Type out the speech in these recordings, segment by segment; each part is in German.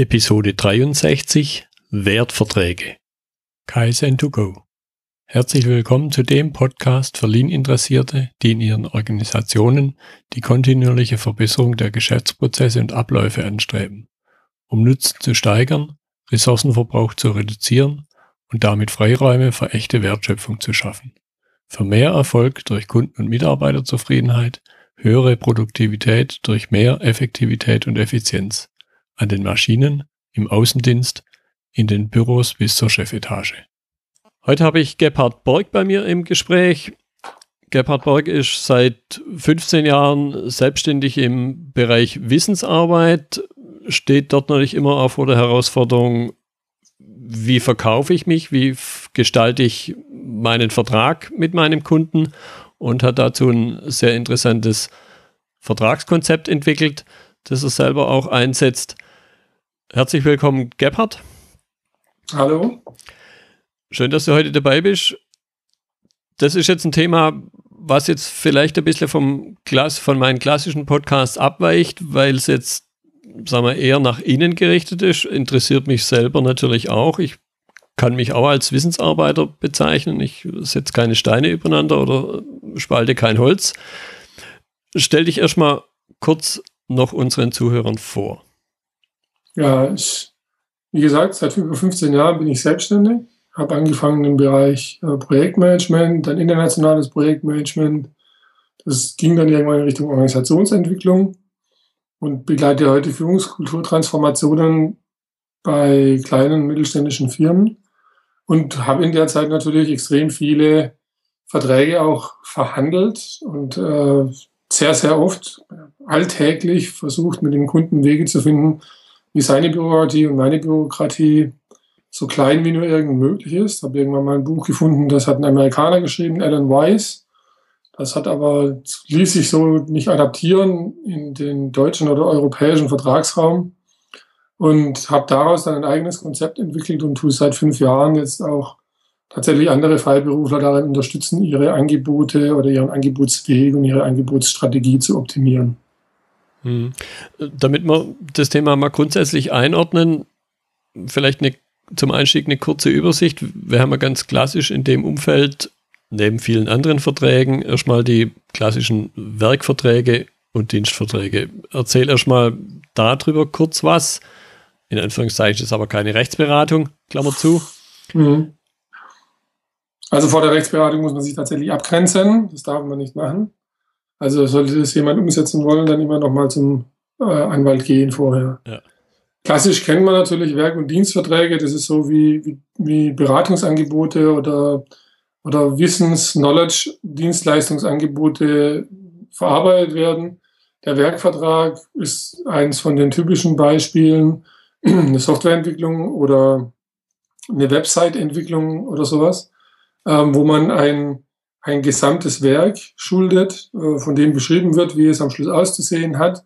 Episode 63 Wertverträge. Kaizen2Go Herzlich willkommen zu dem Podcast für Lean-Interessierte, die in ihren Organisationen die kontinuierliche Verbesserung der Geschäftsprozesse und Abläufe anstreben, um Nutzen zu steigern, Ressourcenverbrauch zu reduzieren und damit Freiräume für echte Wertschöpfung zu schaffen. Für mehr Erfolg durch Kunden- und Mitarbeiterzufriedenheit, höhere Produktivität durch mehr Effektivität und Effizienz an den Maschinen, im Außendienst, in den Büros bis zur Chefetage. Heute habe ich Gebhard Borg bei mir im Gespräch. Gebhard Borg ist seit 15 Jahren selbstständig im Bereich Wissensarbeit, steht dort natürlich immer auch vor der Herausforderung, wie verkaufe ich mich, wie gestalte ich meinen Vertrag mit meinem Kunden und hat dazu ein sehr interessantes Vertragskonzept entwickelt, das er selber auch einsetzt. Herzlich willkommen, Gebhard. Hallo. Schön, dass du heute dabei bist. Das ist jetzt ein Thema, was jetzt vielleicht ein bisschen vom Klass, von meinen klassischen Podcasts abweicht, weil es jetzt, sagen wir, eher nach innen gerichtet ist. Interessiert mich selber natürlich auch. Ich kann mich auch als Wissensarbeiter bezeichnen. Ich setze keine Steine übereinander oder spalte kein Holz. Stell dich erstmal kurz noch unseren Zuhörern vor. Ja, ich, wie gesagt, seit über 15 Jahren bin ich selbstständig. Habe angefangen im Bereich äh, Projektmanagement, dann internationales Projektmanagement. Das ging dann irgendwann in Richtung Organisationsentwicklung und begleite heute Führungskulturtransformationen bei kleinen mittelständischen Firmen und habe in der Zeit natürlich extrem viele Verträge auch verhandelt und äh, sehr, sehr oft alltäglich versucht, mit dem Kunden Wege zu finden, wie seine Bürokratie und meine Bürokratie so klein wie nur irgend möglich ist. Habe irgendwann mal ein Buch gefunden, das hat ein Amerikaner geschrieben, Alan Weiss. Das hat aber ließ sich so nicht adaptieren in den deutschen oder europäischen Vertragsraum und habe daraus dann ein eigenes Konzept entwickelt und tue seit fünf Jahren jetzt auch tatsächlich andere Freiberufler darin unterstützen, ihre Angebote oder ihren Angebotsweg und ihre Angebotsstrategie zu optimieren. Hm. Damit wir das Thema mal grundsätzlich einordnen, vielleicht eine, zum Einstieg eine kurze Übersicht. Wir haben ja ganz klassisch in dem Umfeld neben vielen anderen Verträgen erstmal die klassischen Werkverträge und Dienstverträge. Erzähl erstmal darüber kurz was. In Anführungszeichen ist aber keine Rechtsberatung, Klammer zu. Mhm. Also vor der Rechtsberatung muss man sich tatsächlich abgrenzen. Das darf man nicht machen. Also sollte das jemand umsetzen wollen, dann immer noch mal zum äh, Anwalt gehen vorher. Ja. Klassisch kennt man natürlich Werk- und Dienstverträge. Das ist so wie, wie, wie Beratungsangebote oder, oder Wissens-, Knowledge-, Dienstleistungsangebote verarbeitet werden. Der Werkvertrag ist eins von den typischen Beispielen, eine Softwareentwicklung oder eine Website-Entwicklung oder sowas, ähm, wo man ein ein gesamtes Werk schuldet, äh, von dem beschrieben wird, wie es am Schluss auszusehen hat,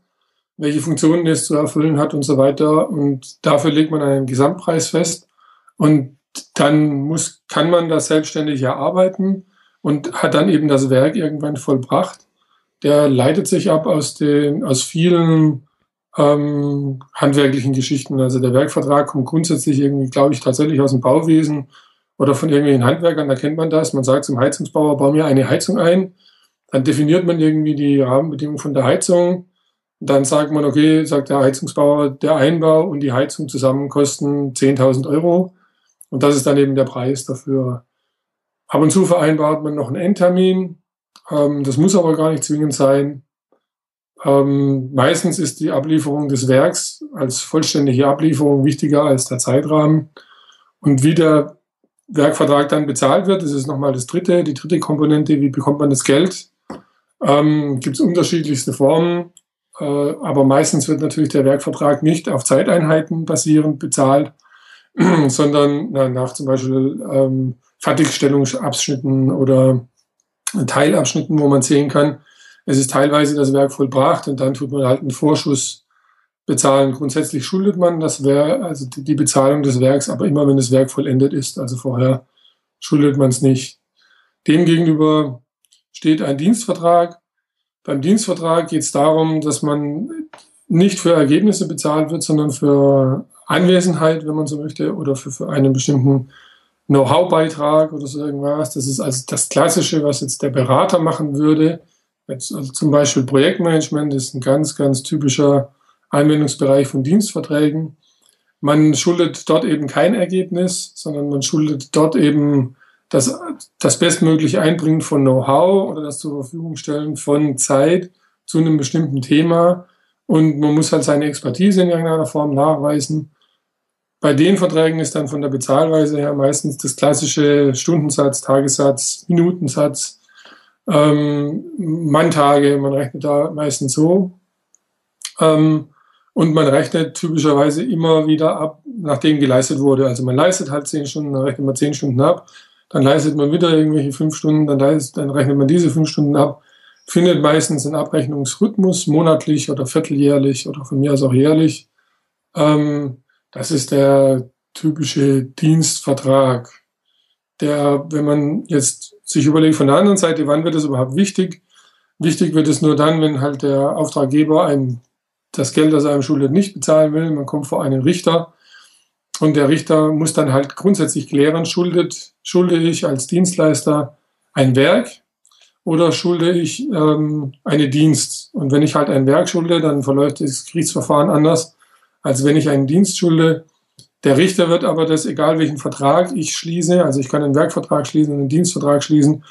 welche Funktionen es zu erfüllen hat und so weiter. Und dafür legt man einen Gesamtpreis fest. Und dann muss, kann man das selbstständig erarbeiten und hat dann eben das Werk irgendwann vollbracht. Der leitet sich ab aus den, aus vielen ähm, handwerklichen Geschichten. Also der Werkvertrag kommt grundsätzlich irgendwie, glaube ich, tatsächlich aus dem Bauwesen oder von irgendwelchen Handwerkern, da kennt man das. Man sagt zum Heizungsbauer, bau mir eine Heizung ein. Dann definiert man irgendwie die Rahmenbedingungen von der Heizung. Dann sagt man, okay, sagt der Heizungsbauer, der Einbau und die Heizung zusammen kosten 10.000 Euro. Und das ist dann eben der Preis dafür. Ab und zu vereinbart man noch einen Endtermin. Ähm, das muss aber gar nicht zwingend sein. Ähm, meistens ist die Ablieferung des Werks als vollständige Ablieferung wichtiger als der Zeitrahmen. Und wie der Werkvertrag dann bezahlt wird. Das ist nochmal das dritte, die dritte Komponente, wie bekommt man das Geld? Ähm, Gibt es unterschiedlichste Formen, äh, aber meistens wird natürlich der Werkvertrag nicht auf Zeiteinheiten basierend bezahlt, sondern na, nach zum Beispiel ähm, Fertigstellungsabschnitten oder Teilabschnitten, wo man sehen kann, es ist teilweise das Werk vollbracht und dann tut man halt einen Vorschuss bezahlen. Grundsätzlich schuldet man das Werk, also die Bezahlung des Werks, aber immer wenn das Werk vollendet ist. Also vorher schuldet man es nicht. Demgegenüber steht ein Dienstvertrag. Beim Dienstvertrag geht es darum, dass man nicht für Ergebnisse bezahlt wird, sondern für Anwesenheit, wenn man so möchte, oder für, für einen bestimmten Know-how-Beitrag oder so irgendwas. Das ist also das Klassische, was jetzt der Berater machen würde. Jetzt, also zum Beispiel Projektmanagement ist ein ganz, ganz typischer Anwendungsbereich von Dienstverträgen. Man schuldet dort eben kein Ergebnis, sondern man schuldet dort eben das, das bestmögliche Einbringen von Know-how oder das zur Verfügung stellen von Zeit zu einem bestimmten Thema. Und man muss halt seine Expertise in irgendeiner Form nachweisen. Bei den Verträgen ist dann von der Bezahlweise her meistens das klassische Stundensatz, Tagessatz, Minutensatz, ähm, Manntage, man rechnet da meistens so. Ähm, und man rechnet typischerweise immer wieder ab, nachdem geleistet wurde. Also man leistet halt zehn Stunden, dann rechnet man zehn Stunden ab, dann leistet man wieder irgendwelche fünf Stunden, dann, leistet, dann rechnet man diese fünf Stunden ab, findet meistens einen Abrechnungsrhythmus, monatlich oder vierteljährlich oder von mir aus auch jährlich. Ähm, das ist der typische Dienstvertrag, der, wenn man jetzt sich überlegt von der anderen Seite, wann wird es überhaupt wichtig? Wichtig wird es nur dann, wenn halt der Auftraggeber ein das Geld, das er einem schuldet, nicht bezahlen will. Man kommt vor einen Richter und der Richter muss dann halt grundsätzlich klären, schuldet, schulde ich als Dienstleister ein Werk oder schulde ich ähm, eine Dienst. Und wenn ich halt ein Werk schulde, dann verläuft das Gerichtsverfahren anders, als wenn ich einen Dienst schulde. Der Richter wird aber das, egal welchen Vertrag ich schließe, also ich kann einen Werkvertrag schließen, einen Dienstvertrag schließen,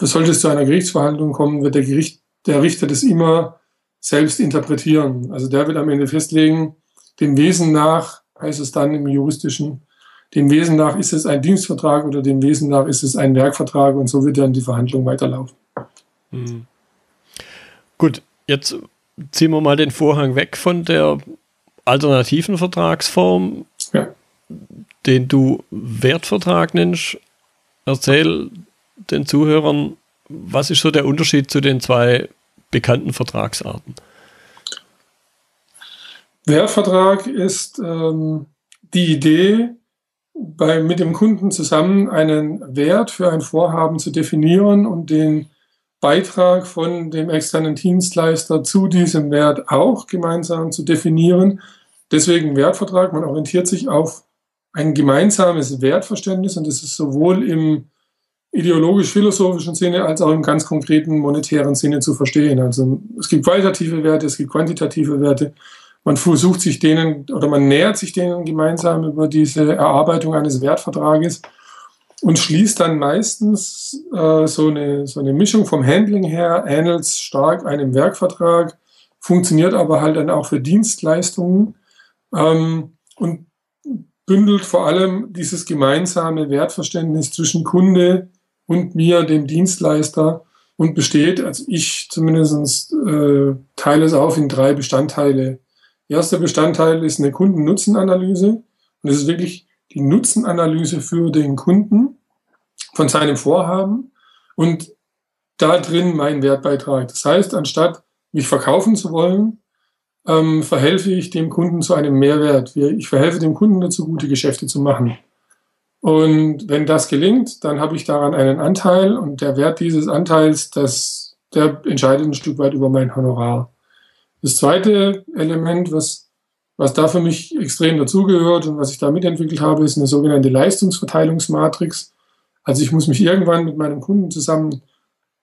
sollte es zu einer Gerichtsverhandlung kommen, wird der, Gericht, der Richter das immer selbst interpretieren. Also der wird am Ende festlegen, dem Wesen nach heißt es dann im juristischen, dem Wesen nach ist es ein Dienstvertrag oder dem Wesen nach ist es ein Werkvertrag und so wird dann die Verhandlung weiterlaufen. Mhm. Gut, jetzt ziehen wir mal den Vorhang weg von der alternativen Vertragsform, ja. den du Wertvertrag nennst. Erzähl den Zuhörern, was ist so der Unterschied zu den zwei bekannten Vertragsarten? Wertvertrag ist ähm, die Idee, bei, mit dem Kunden zusammen einen Wert für ein Vorhaben zu definieren und den Beitrag von dem externen Dienstleister zu diesem Wert auch gemeinsam zu definieren. Deswegen Wertvertrag, man orientiert sich auf ein gemeinsames Wertverständnis und das ist sowohl im ideologisch-philosophischen Sinne als auch im ganz konkreten monetären Sinne zu verstehen. Also es gibt qualitative Werte, es gibt quantitative Werte. Man versucht sich denen oder man nähert sich denen gemeinsam über diese Erarbeitung eines Wertvertrages und schließt dann meistens äh, so, eine, so eine Mischung vom Handling her, ähnelt stark einem Werkvertrag, funktioniert aber halt dann auch für Dienstleistungen ähm, und bündelt vor allem dieses gemeinsame Wertverständnis zwischen Kunde, und mir, dem Dienstleister, und besteht, also ich zumindest äh, teile es auf in drei Bestandteile. Erster Bestandteil ist eine Kundennutzenanalyse. Und es ist wirklich die Nutzenanalyse für den Kunden von seinem Vorhaben und da drin mein Wertbeitrag. Das heißt, anstatt mich verkaufen zu wollen, ähm, verhelfe ich dem Kunden zu einem Mehrwert. Ich verhelfe dem Kunden dazu, gute Geschäfte zu machen. Und wenn das gelingt, dann habe ich daran einen Anteil und der Wert dieses Anteils, das, der entscheidet ein Stück weit über mein Honorar. Das zweite Element, was, was da für mich extrem dazugehört und was ich da mitentwickelt habe, ist eine sogenannte Leistungsverteilungsmatrix. Also ich muss mich irgendwann mit meinem Kunden zusammen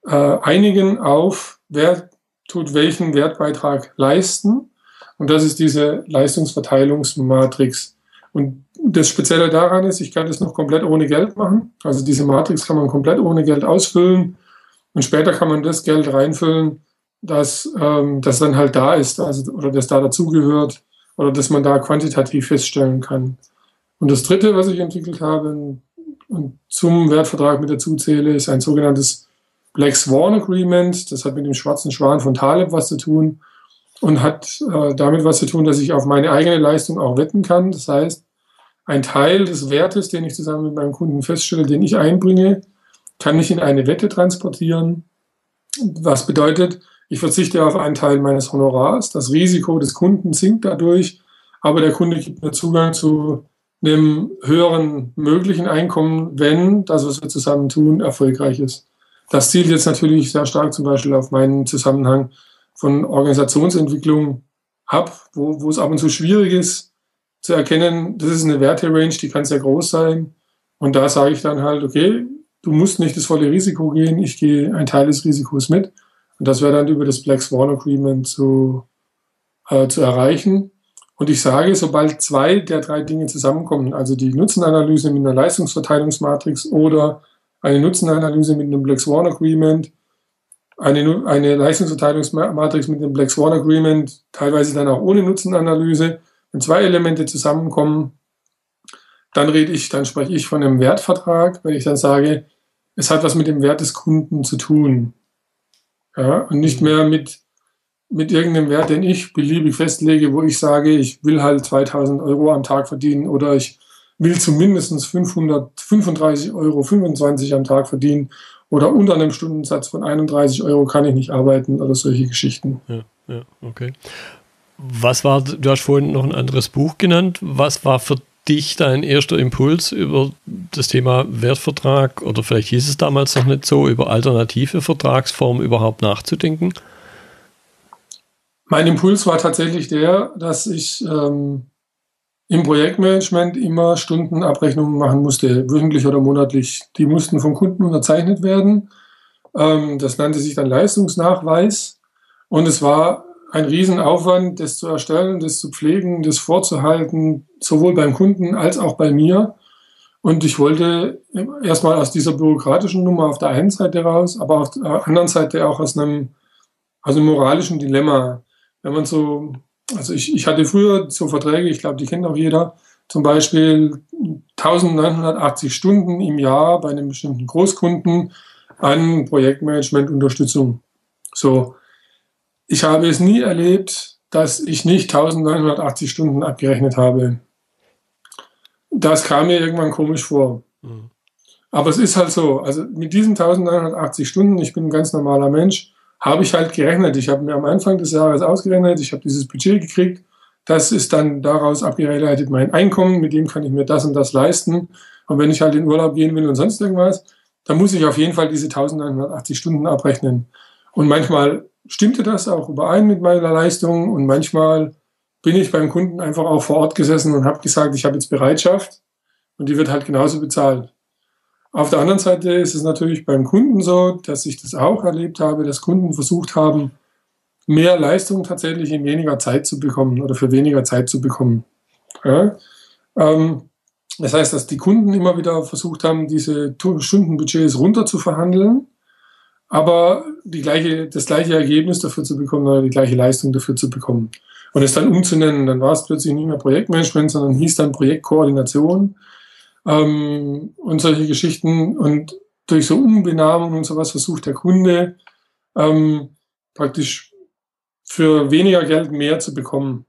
äh, einigen auf, wer tut welchen Wertbeitrag leisten. Und das ist diese Leistungsverteilungsmatrix. Und das Spezielle daran ist, ich kann das noch komplett ohne Geld machen. Also diese Matrix kann man komplett ohne Geld ausfüllen und später kann man das Geld reinfüllen, das, ähm, das dann halt da ist, also oder das da dazugehört oder dass man da quantitativ feststellen kann. Und das Dritte, was ich entwickelt habe und zum Wertvertrag mit dazu zähle, ist ein sogenanntes Black Swan Agreement. Das hat mit dem schwarzen Schwan von Taleb was zu tun und hat äh, damit was zu tun, dass ich auf meine eigene Leistung auch wetten kann. Das heißt, ein Teil des Wertes, den ich zusammen mit meinem Kunden feststelle, den ich einbringe, kann ich in eine Wette transportieren. Was bedeutet, ich verzichte auf einen Teil meines Honorars. Das Risiko des Kunden sinkt dadurch, aber der Kunde gibt mir Zugang zu einem höheren möglichen Einkommen, wenn das, was wir zusammen tun, erfolgreich ist. Das zielt jetzt natürlich sehr stark zum Beispiel auf meinen Zusammenhang von Organisationsentwicklung ab, wo, wo es ab und zu schwierig ist, zu erkennen, das ist eine Werterange, die kann sehr groß sein. Und da sage ich dann halt, okay, du musst nicht das volle Risiko gehen, ich gehe einen Teil des Risikos mit. Und das wäre dann über das Black Swan Agreement zu, äh, zu erreichen. Und ich sage, sobald zwei der drei Dinge zusammenkommen, also die Nutzenanalyse mit einer Leistungsverteilungsmatrix oder eine Nutzenanalyse mit einem Black Swan Agreement, eine, eine Leistungsverteilungsmatrix mit einem Black Swan Agreement, teilweise dann auch ohne Nutzenanalyse, wenn zwei Elemente zusammenkommen, dann rede ich, dann spreche ich von einem Wertvertrag, wenn ich dann sage, es hat was mit dem Wert des Kunden zu tun. Ja, und nicht mehr mit, mit irgendeinem Wert, den ich beliebig festlege, wo ich sage, ich will halt 2000 Euro am Tag verdienen oder ich will zumindest 535 Euro 25 am Tag verdienen oder unter einem Stundensatz von 31 Euro kann ich nicht arbeiten oder solche Geschichten. Ja, ja, okay. Was war, du hast vorhin noch ein anderes Buch genannt. Was war für dich dein erster Impuls über das Thema Wertvertrag oder vielleicht hieß es damals noch nicht so, über alternative Vertragsformen überhaupt nachzudenken? Mein Impuls war tatsächlich der, dass ich ähm, im Projektmanagement immer Stundenabrechnungen machen musste, wöchentlich oder monatlich. Die mussten vom Kunden unterzeichnet werden. Ähm, das nannte sich dann Leistungsnachweis. Und es war ein Riesenaufwand, das zu erstellen, das zu pflegen, das vorzuhalten, sowohl beim Kunden als auch bei mir. Und ich wollte erstmal aus dieser bürokratischen Nummer auf der einen Seite raus, aber auf der anderen Seite auch aus einem, aus einem moralischen Dilemma. Wenn man so also ich, ich hatte früher so Verträge, ich glaube, die kennt auch jeder, zum Beispiel 1980 Stunden im Jahr bei einem bestimmten Großkunden an Projektmanagement-Unterstützung. So, ich habe es nie erlebt, dass ich nicht 1980 Stunden abgerechnet habe. Das kam mir irgendwann komisch vor. Mhm. Aber es ist halt so, also mit diesen 1980 Stunden, ich bin ein ganz normaler Mensch, habe ich halt gerechnet. Ich habe mir am Anfang des Jahres ausgerechnet, ich habe dieses Budget gekriegt. Das ist dann daraus abgeleitet mein Einkommen, mit dem kann ich mir das und das leisten. Und wenn ich halt in Urlaub gehen will und sonst irgendwas, dann muss ich auf jeden Fall diese 1180 Stunden abrechnen. Und manchmal stimmte das auch überein mit meiner Leistung und manchmal bin ich beim Kunden einfach auch vor Ort gesessen und habe gesagt, ich habe jetzt Bereitschaft und die wird halt genauso bezahlt. Auf der anderen Seite ist es natürlich beim Kunden so, dass ich das auch erlebt habe, dass Kunden versucht haben, mehr Leistung tatsächlich in weniger Zeit zu bekommen oder für weniger Zeit zu bekommen. Ja? Ähm, das heißt, dass die Kunden immer wieder versucht haben, diese Stundenbudgets runter zu verhandeln, aber die gleiche, das gleiche Ergebnis dafür zu bekommen oder die gleiche Leistung dafür zu bekommen. Und es dann umzunennen, dann war es plötzlich nicht mehr Projektmanagement, sondern hieß dann Projektkoordination ähm, und solche Geschichten. Und durch so Umbenamungen und sowas versucht der Kunde ähm, praktisch für weniger Geld mehr zu bekommen.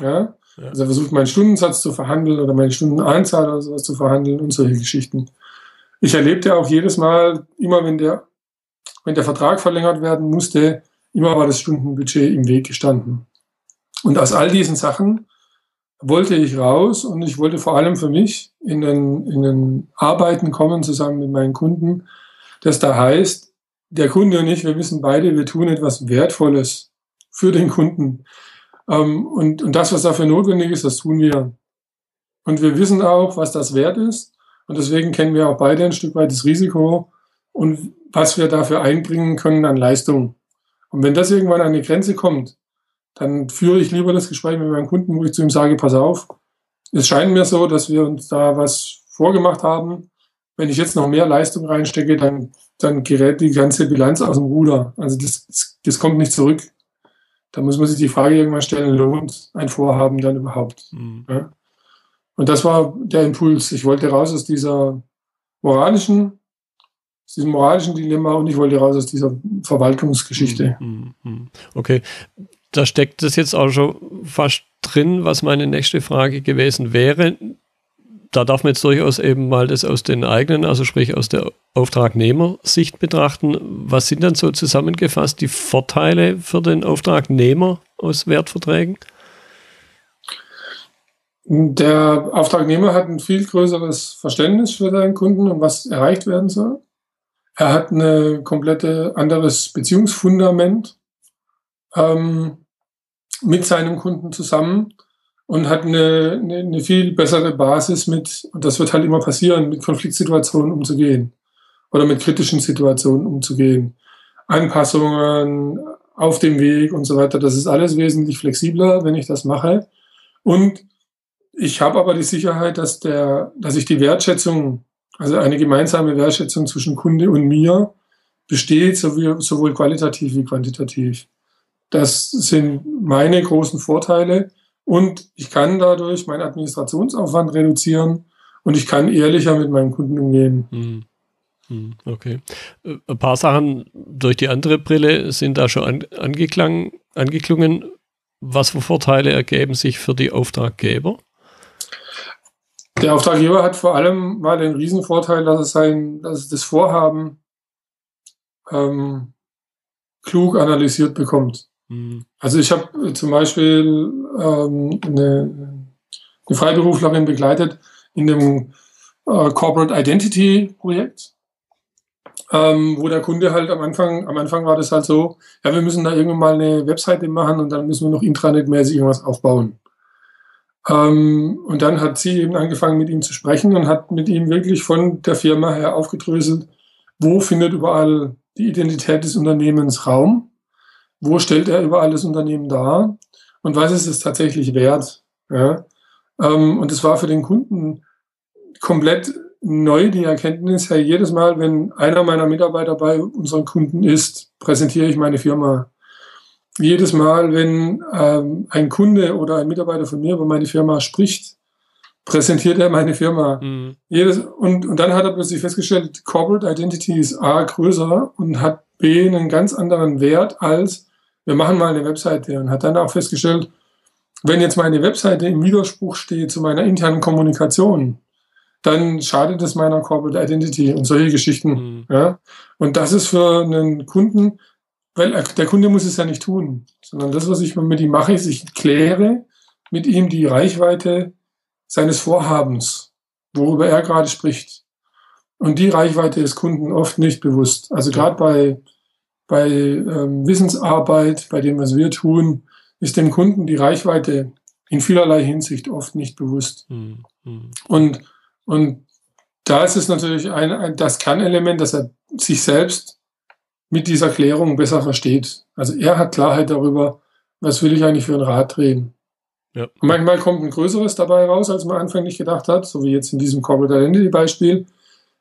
Ja? ja? Also er versucht meinen Stundensatz zu verhandeln oder meine Stundenanzahl oder sowas zu verhandeln und solche Geschichten. Ich erlebte auch jedes Mal, immer wenn der, wenn der Vertrag verlängert werden musste, immer war das Stundenbudget im Weg gestanden. Und aus all diesen Sachen wollte ich raus und ich wollte vor allem für mich in den, in den Arbeiten kommen zusammen mit meinen Kunden, das da heißt, der Kunde und ich, wir wissen beide, wir tun etwas Wertvolles für den Kunden. Ähm, und, und das, was dafür notwendig ist, das tun wir. Und wir wissen auch, was das wert ist. Und deswegen kennen wir auch beide ein Stück weit das Risiko und was wir dafür einbringen können an Leistung. Und wenn das irgendwann an eine Grenze kommt, dann führe ich lieber das Gespräch mit meinem Kunden, wo ich zu ihm sage, pass auf, es scheint mir so, dass wir uns da was vorgemacht haben. Wenn ich jetzt noch mehr Leistung reinstecke, dann, dann gerät die ganze Bilanz aus dem Ruder. Also das, das kommt nicht zurück. Da muss man sich die Frage irgendwann stellen, lohnt ein Vorhaben dann überhaupt? Mhm. Ja? Und das war der Impuls. Ich wollte raus aus dieser moralischen, aus diesem moralischen Dilemma und ich wollte raus aus dieser Verwaltungsgeschichte. Mhm. mhm. Okay da steckt es jetzt auch schon fast drin, was meine nächste Frage gewesen wäre. Da darf man jetzt durchaus eben mal das aus den eigenen, also sprich aus der Auftragnehmersicht betrachten. Was sind dann so zusammengefasst die Vorteile für den Auftragnehmer aus Wertverträgen? Der Auftragnehmer hat ein viel größeres Verständnis für seinen Kunden und was erreicht werden soll. Er hat ein komplett anderes Beziehungsfundament. Ähm, mit seinem Kunden zusammen. und hat eine, eine, eine viel bessere Basis mit, und das wird halt immer passieren, mit Konfliktsituationen umzugehen oder mit kritischen Situationen umzugehen. Anpassungen auf dem Weg und so weiter, das ist alles wesentlich flexibler, wenn ich das mache. Und ich habe aber die Sicherheit, dass, der, dass ich die Wertschätzung, also eine gemeinsame Wertschätzung zwischen Kunde und mir besteht, sowohl, qualitativ wie quantitativ. Das sind meine großen Vorteile und ich kann dadurch meinen Administrationsaufwand reduzieren und ich kann ehrlicher mit meinem Kunden umgehen. Hm. hm okay. Äh, ein paar Sachen durch die andere Brille sind da schon angeklungen. Was für Vorteile ergeben sich für die Auftraggeber? Der Auftraggeber hat vor allem mal den Riesenvorteil, dass es sein, dass es das Vorhaben ähm, klug analysiert bekommt. Mhm. Also ich habe zum Beispiel ähm, eine, eine Freiberuflerin begleitet in dem äh, Corporate Identity Projekt, ähm, wo der Kunde halt am Anfang, am Anfang war das halt so, ja, wir müssen da irgendwann mal eine Webseite machen und dann müssen wir noch intranetmäßig irgendwas aufbauen. Ähm, und dann hat sie eben angefangen, mit ihm zu sprechen und hat mit ihm wirklich von der Firma her aufgedröselt, wo findet überall die Identität des Unternehmens Raum, wo stellt er überall das Unternehmen dar und was ist es tatsächlich wert. Ja? Ähm, und es war für den Kunden komplett neu, die Erkenntnis, hey, jedes Mal, wenn einer meiner Mitarbeiter bei unseren Kunden ist, präsentiere ich meine Firma jedes Mal, wenn ähm, ein Kunde oder ein Mitarbeiter von mir über meine Firma spricht, präsentiert er meine Firma. Mhm. Jedes, und, und dann hat er plötzlich festgestellt, Corporate Identity ist A größer und hat B einen ganz anderen Wert als wir machen mal eine Webseite und hat dann auch festgestellt, wenn jetzt meine Webseite im Widerspruch steht zu meiner internen Kommunikation, dann schadet es meiner Corporate Identity und solche Geschichten. Mhm. Ja? Und das ist für einen Kunden weil der Kunde muss es ja nicht tun, sondern das, was ich mit ihm mache, ist, ich kläre mit ihm die Reichweite seines Vorhabens, worüber er gerade spricht. Und die Reichweite ist Kunden oft nicht bewusst. Also gerade bei, bei ähm, Wissensarbeit, bei dem, was wir tun, ist dem Kunden die Reichweite in vielerlei Hinsicht oft nicht bewusst. Mhm. Und, und da ist es natürlich ein, ein das Kernelement, dass er sich selbst mit dieser Klärung besser versteht. Also er hat Klarheit darüber, was will ich eigentlich für ein Rad drehen. Ja. Und manchmal kommt ein größeres dabei raus, als man anfänglich gedacht hat, so wie jetzt in diesem Corporate Identity Beispiel.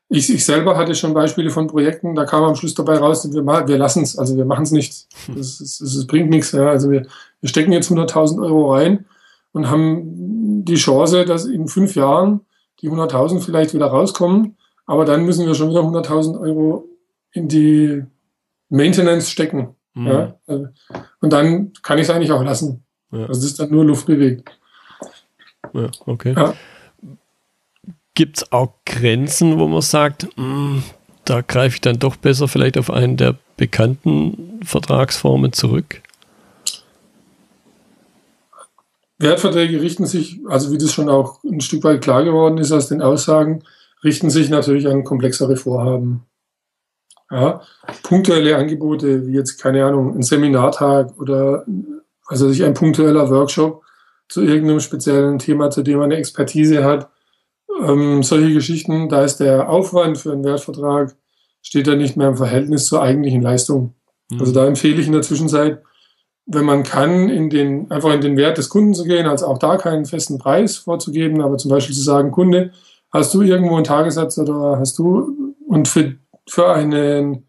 Ich, ich selber hatte schon Beispiele von Projekten, da kam am Schluss dabei raus, wir, wir lassen es, also wir machen es nicht. Das, das, bringt nichts. Ja. Also wir, wir stecken jetzt 100.000 Euro rein und haben die Chance, dass in fünf Jahren die 100.000 vielleicht wieder rauskommen, aber dann müssen wir schon wieder 100.000 Euro in die Maintenance stecken. Mhm. Ja? Und dann kann ich es eigentlich auch lassen. Ja. Also es ist dann nur Luft bewegt. Ja, okay. Ja. Gibt es auch Grenzen, wo man sagt, mh, hm, da greife ich dann doch besser vielleicht auf einen der bekannten Vertragsformen zurück? Wertverträge richten sich, also wie das schon auch ein Stück weit klar geworden ist aus den Aussagen, richten sich natürlich an komplexere Vorhaben. Ja, punktuelle Angebote, wie jetzt, keine Ahnung, ein Seminartag oder also sich ein punktueller Workshop zu irgendeinem speziellen Thema, zu dem man eine Expertise hat. Ähm, solche Geschichten, da ist der Aufwand für einen Wertvertrag, steht da nicht mehr im Verhältnis zur eigentlichen Leistung. Mhm. Also da empfehle ich in der Zwischenzeit, wenn man kann, in den, einfach in den Wert des Kunden zu gehen, also auch da keinen festen Preis vorzugeben, aber zum Beispiel zu sagen, Kunde, hast du irgendwo einen Tagessatz oder hast du, und für für einen,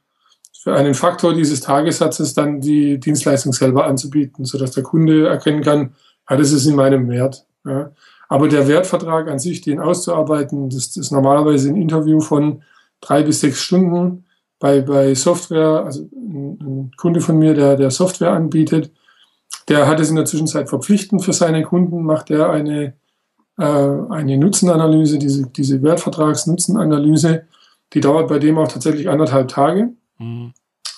für einen Faktor dieses Tagessatzes dann die Dienstleistung selber anzubieten, sodass der Kunde erkennen kann, ja, das ist in meinem Wert. Ja. Aber der Wertvertrag an sich, den auszuarbeiten, das ist normalerweise ein Interview von drei bis sechs Stunden bei, bei Software, also ein, Kunde von mir, der, der Software anbietet, der hat es in der Zwischenzeit verpflichtend für seine Kunden, macht er eine, äh, eine Nutzenanalyse, diese, diese Wertvertragsnutzenanalyse die dauert bei dem auch tatsächlich anderthalb Tage mhm.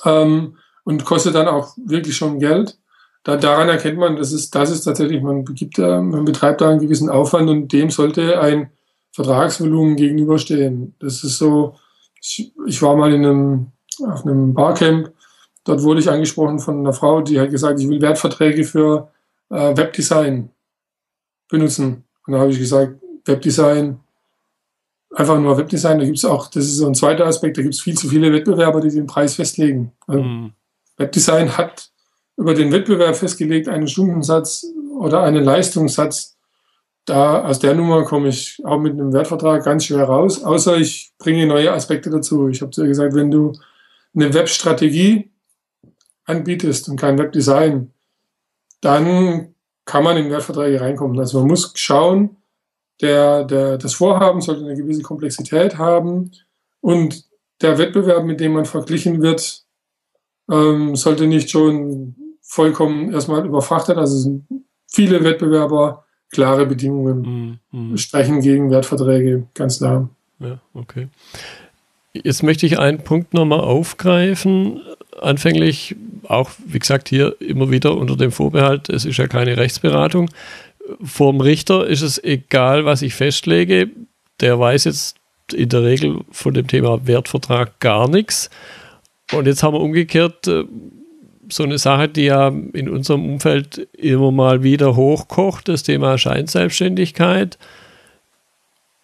ähm, und kostet dann auch wirklich schon Geld. Da, daran erkennt man, das ist, das ist tatsächlich, man, begibt da, man betreibt da einen gewissen Aufwand und dem sollte ein Vertragsvolumen gegenüberstehen. Das ist so, ich, ich war mal in einem, auf einem Barcamp, dort wurde ich angesprochen von einer Frau, die hat gesagt, ich will Wertverträge für äh, Webdesign. benutzen. Und da habe ich gesagt, Webdesign, einfach nur Webdesign, da gibt es auch, das ist so ein zweiter Aspekt, da gibt es viel zu viele Wettbewerber, die den Preis festlegen. Also mhm. Webdesign hat über den Wettbewerb festgelegt einen Stundensatz oder einen Leistungssatz. Da aus der Nummer komme ich auch mit einem Wertvertrag ganz schwer raus, außer ich bringe neue Aspekte dazu. Ich habe zu dir gesagt, wenn du eine Webstrategie anbietest und kein Webdesign, dann kann man in Wertverträge reinkommen. Also man muss schauen, der, der, das Vorhaben sollte eine gewisse Komplexität haben und der Wettbewerb, mit dem man verglichen wird, ähm, sollte nicht schon vollkommen erstmal überfrachtet. Also sind viele Wettbewerber, klare Bedingungen mm, mm. sprechen gegen Wertverträge, ganz klar. Ja, okay. Jetzt möchte ich einen Punkt nochmal aufgreifen. Anfänglich auch, wie gesagt, hier immer wieder unter dem Vorbehalt, es ist ja keine Rechtsberatung. Vorm Richter ist es egal, was ich festlege. Der weiß jetzt in der Regel von dem Thema Wertvertrag gar nichts. Und jetzt haben wir umgekehrt äh, so eine Sache, die ja in unserem Umfeld immer mal wieder hochkocht, das Thema Scheinselbstständigkeit.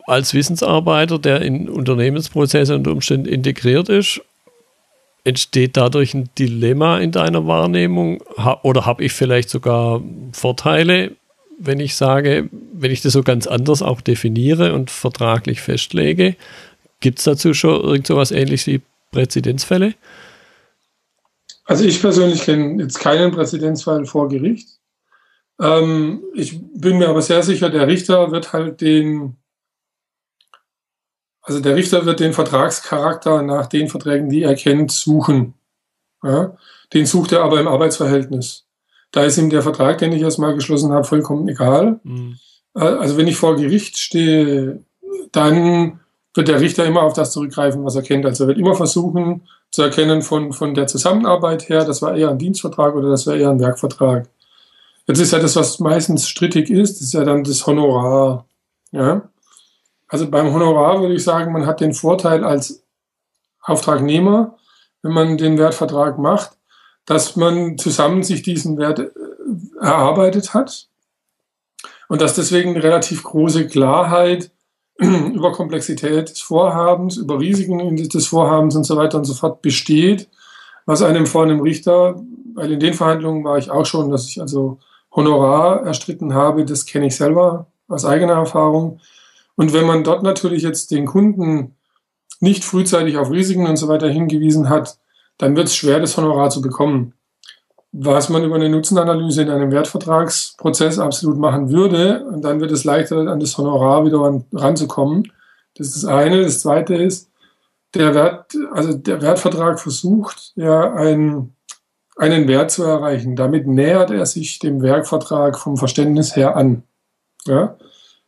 Als Wissensarbeiter, der in Unternehmensprozesse unter Umständen integriert ist, entsteht dadurch ein Dilemma in deiner Wahrnehmung oder habe ich vielleicht sogar Vorteile, wenn ich sage, wenn ich das so ganz anders auch definiere und vertraglich festlege? Gibt es dazu schon irgend so was ähnliches wie Präzedenzfälle? Also ich persönlich kenne jetzt keinen Präzedenzfall vor Gericht. Ähm, ich bin mir aber sehr sicher, der Richter wird halt den, also der Richter wird den Vertragscharakter nach den Verträgen, die er kennt, suchen. Ja? Den sucht er aber im Arbeitsverhältnis. Da ist ihm der Vertrag, den ich erstmal geschlossen habe, vollkommen egal. Mhm. Also wenn ich vor Gericht stehe, dann wird der Richter immer auf das zurückgreifen, was er kennt. Also er wird immer versuchen zu erkennen von, von der Zusammenarbeit her, das war eher ein Dienstvertrag oder das war eher ein Werkvertrag. Jetzt ist ja das, was meistens strittig ist, ist ja dann das Honorar. Ja? Also beim Honorar würde ich sagen, man hat den Vorteil als Auftragnehmer, wenn man den Wertvertrag macht, dass man zusammen sich diesen Wert äh, erarbeitet hat und dass deswegen relativ große Klarheit über Komplexität des Vorhabens, über Risiken des Vorhabens und so weiter und so fort besteht, was einem vor einem Richter, weil in den Verhandlungen war ich auch schon, dass ich also Honorar erstritten habe, das kenne ich selber aus eigener Erfahrung. Und wenn man dort natürlich jetzt den Kunden nicht frühzeitig auf Risiken und so weiter hingewiesen hat, dann wird es schwer, das Honorar zu bekommen was man über eine Nutzenanalyse in einem Wertvertragsprozess absolut machen würde. Und dann wird es leichter, an das Honorar wieder ran, ranzukommen. Das ist das eine. Das zweite ist, der Wert, also der Wertvertrag versucht ja einen, einen Wert zu erreichen. Damit nähert er sich dem Werkvertrag vom Verständnis her an. Ja?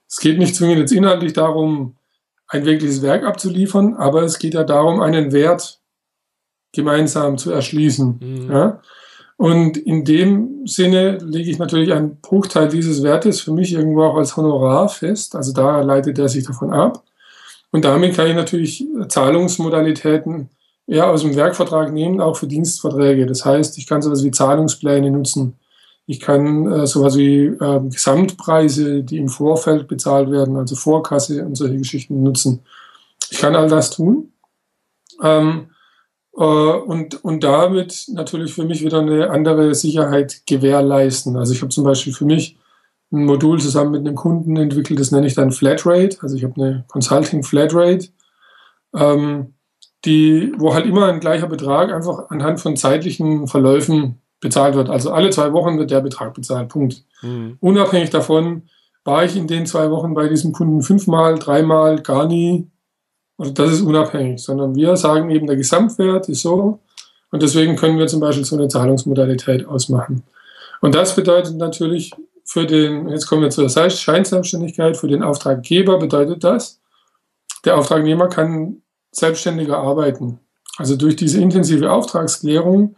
Es geht nicht zwingend jetzt inhaltlich darum, ein wirkliches Werk abzuliefern, aber es geht ja darum, einen Wert gemeinsam zu erschließen. Mhm. Ja? Und in dem Sinne lege ich natürlich einen Bruchteil dieses Wertes für mich irgendwo auch als Honorar fest. Also da leitet er sich davon ab. Und damit kann ich natürlich Zahlungsmodalitäten eher aus dem Werkvertrag nehmen, auch für Dienstverträge. Das heißt, ich kann sowas wie Zahlungspläne nutzen. Ich kann äh, sowas wie äh, Gesamtpreise, die im Vorfeld bezahlt werden, also Vorkasse und solche Geschichten nutzen. Ich kann all das tun. Ähm, äh, und, und damit natürlich für mich wieder eine andere Sicherheit gewährleisten. Also ich habe zum Beispiel für mich ein Modul zusammen mit einem Kunden entwickelt, das nenne ich dann Flatrate. Also ich habe eine Consulting Flatrate, ähm, die, wo halt immer ein gleicher Betrag einfach anhand von zeitlichen Verläufen bezahlt wird. Also alle zwei Wochen wird der Betrag bezahlt. Punkt. Mhm. Unabhängig davon, war ich in den zwei Wochen bei diesem Kunden fünfmal, dreimal, gar nie, also das ist unabhängig, sondern wir sagen eben, der Gesamtwert ist so und deswegen können wir zum Beispiel so eine Zahlungsmodalität ausmachen. Und das bedeutet natürlich für den, jetzt kommen wir zur Scheinselbstständigkeit, für den Auftraggeber bedeutet das, der Auftragnehmer kann selbstständiger arbeiten. Also durch diese intensive Auftragsklärung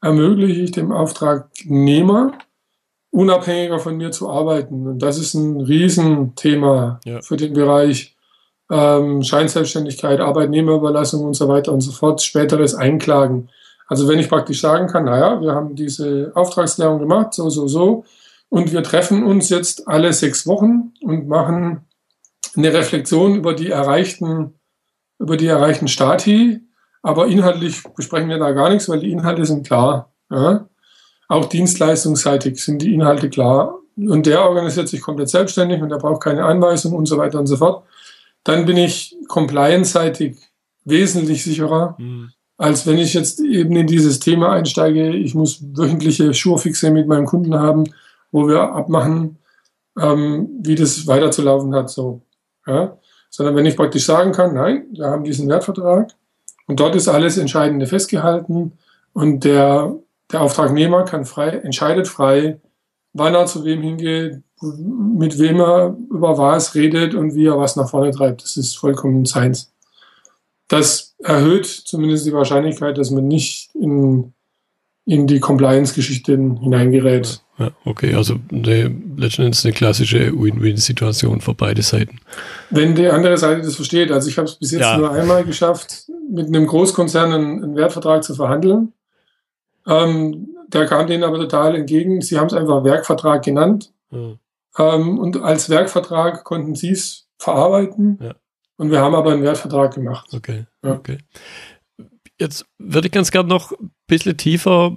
ermögliche ich dem Auftragnehmer, unabhängiger von mir zu arbeiten. Und das ist ein Riesenthema ja. für den Bereich ähm, Scheinselbstständigkeit, Arbeitnehmerüberlassung und so weiter und so fort, späteres Einklagen. Also wenn ich praktisch sagen kann, naja, wir haben diese Auftragsklärung gemacht, so, so, so, Und wir treffen uns jetzt alle sechs Wochen und machen eine Reflexion über die erreichten, über die erreichten Stati. Aber inhaltlich besprechen wir da gar nichts, weil die Inhalte sind klar. Ja? Auch dienstleistungsseitig sind die Inhalte klar. Und der organisiert sich komplett selbstständig und der braucht keine Anweisung und so weiter und so fort. Dann bin ich compliance-seitig wesentlich sicherer, mhm. als wenn ich jetzt eben in dieses Thema einsteige. Ich muss wöchentliche Schurfixe mit meinem Kunden haben, wo wir abmachen, ähm, wie das weiterzulaufen hat. So. Ja? Sondern wenn ich praktisch sagen kann, nein, wir haben diesen Wertvertrag und dort ist alles Entscheidende festgehalten und der, der Auftragnehmer kann frei, entscheidet frei, wann er zu wem hingeht, mit wem er über was redet und wie er was nach vorne treibt. Das ist vollkommen seins. Das erhöht zumindest die Wahrscheinlichkeit, dass man nicht in, in die Compliance-Geschichten hineingerät. Ja, okay, also eine, letzten Endes eine klassische Win-Win-Situation für beide Seiten. Wenn die andere Seite das versteht, also ich habe es bis jetzt ja. nur einmal geschafft, mit einem Großkonzern einen, einen Wertvertrag zu verhandeln. Ähm, der kam denen aber total entgegen. Sie haben es einfach Werkvertrag genannt. Mhm. Ähm, und als Werkvertrag konnten sie es verarbeiten. Ja. Und wir haben aber einen Wertvertrag gemacht. Okay, ja. okay. Jetzt würde ich ganz gerne noch ein bisschen tiefer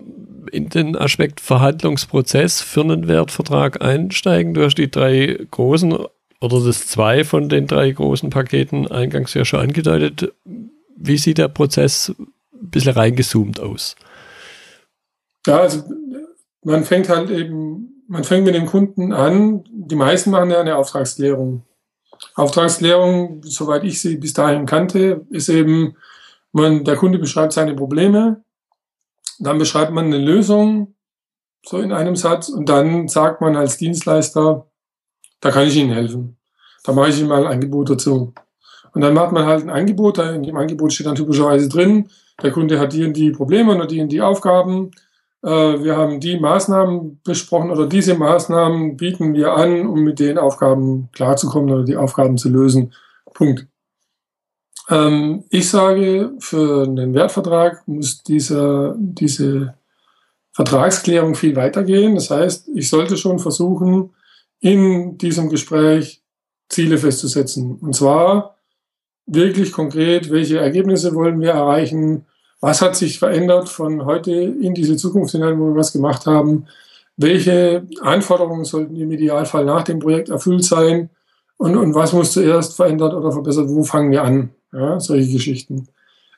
in den Aspekt Verhandlungsprozess für einen Wertvertrag einsteigen. Du hast die drei großen oder das zwei von den drei großen Paketen eingangs ja schon angedeutet. Wie sieht der Prozess ein bisschen reingezoomt aus? Ja, also man fängt halt eben, man fängt mit dem Kunden an. Die meisten machen ja eine Auftragsklärung. Auftragsklärung, soweit ich sie bis dahin kannte, ist eben, man, der Kunde beschreibt seine Probleme, dann beschreibt man eine Lösung, so in einem Satz, und dann sagt man als Dienstleister, da kann ich Ihnen helfen. Da mache ich Ihnen mal ein Angebot dazu. Und dann macht man halt ein Angebot, in dem Angebot steht dann typischerweise drin, der Kunde hat die und die Probleme oder die und die Aufgaben. Äh, wir haben die Maßnahmen besprochen oder diese Maßnahmen bieten wir an, um mit den Aufgaben klarzukommen oder die Aufgaben zu lösen. Punkt. Ähm, ich sage, für einen Wertvertrag muss diese, diese Vertragsklärung viel weitergehen. Das heißt, ich sollte schon versuchen, in diesem Gespräch Ziele festzusetzen. Und zwar wirklich konkret, welche Ergebnisse wollen wir erreichen, was hat sich verändert von heute in diese Zukunft hinein, wo wir was gemacht haben, welche Anforderungen sollten im Idealfall nach dem Projekt erfüllt sein und, und was muss zuerst verändert oder verbessert, wo fangen wir an. Ja, solche Geschichten.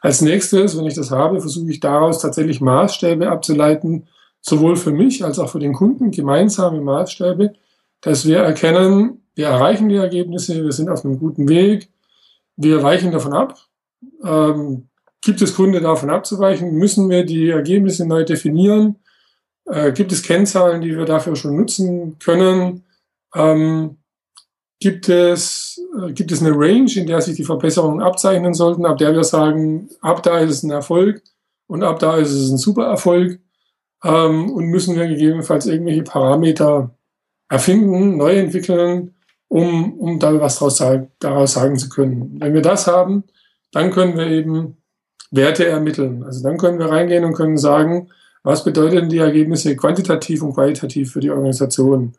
Als nächstes, wenn ich das habe, versuche ich daraus tatsächlich Maßstäbe abzuleiten, sowohl für mich als auch für den Kunden, gemeinsame Maßstäbe, dass wir erkennen, wir erreichen die Ergebnisse, wir sind auf einem guten Weg, wir weichen davon ab. Ähm, gibt es Gründe davon abzuweichen? Müssen wir die Ergebnisse neu definieren? Äh, gibt es Kennzahlen, die wir dafür schon nutzen können? Ähm, gibt es, äh, gibt es eine Range, in der sich die Verbesserungen abzeichnen sollten, ab der wir sagen, ab da ist es ein Erfolg und ab da ist es ein super Erfolg ähm, und müssen wir gegebenenfalls irgendwelche Parameter erfinden, neu entwickeln, um, um da was daraus, daraus sagen zu können. Wenn wir das haben, dann können wir eben Werte ermitteln. Also dann können wir reingehen und können sagen, was bedeuten die Ergebnisse quantitativ und qualitativ für die Organisation?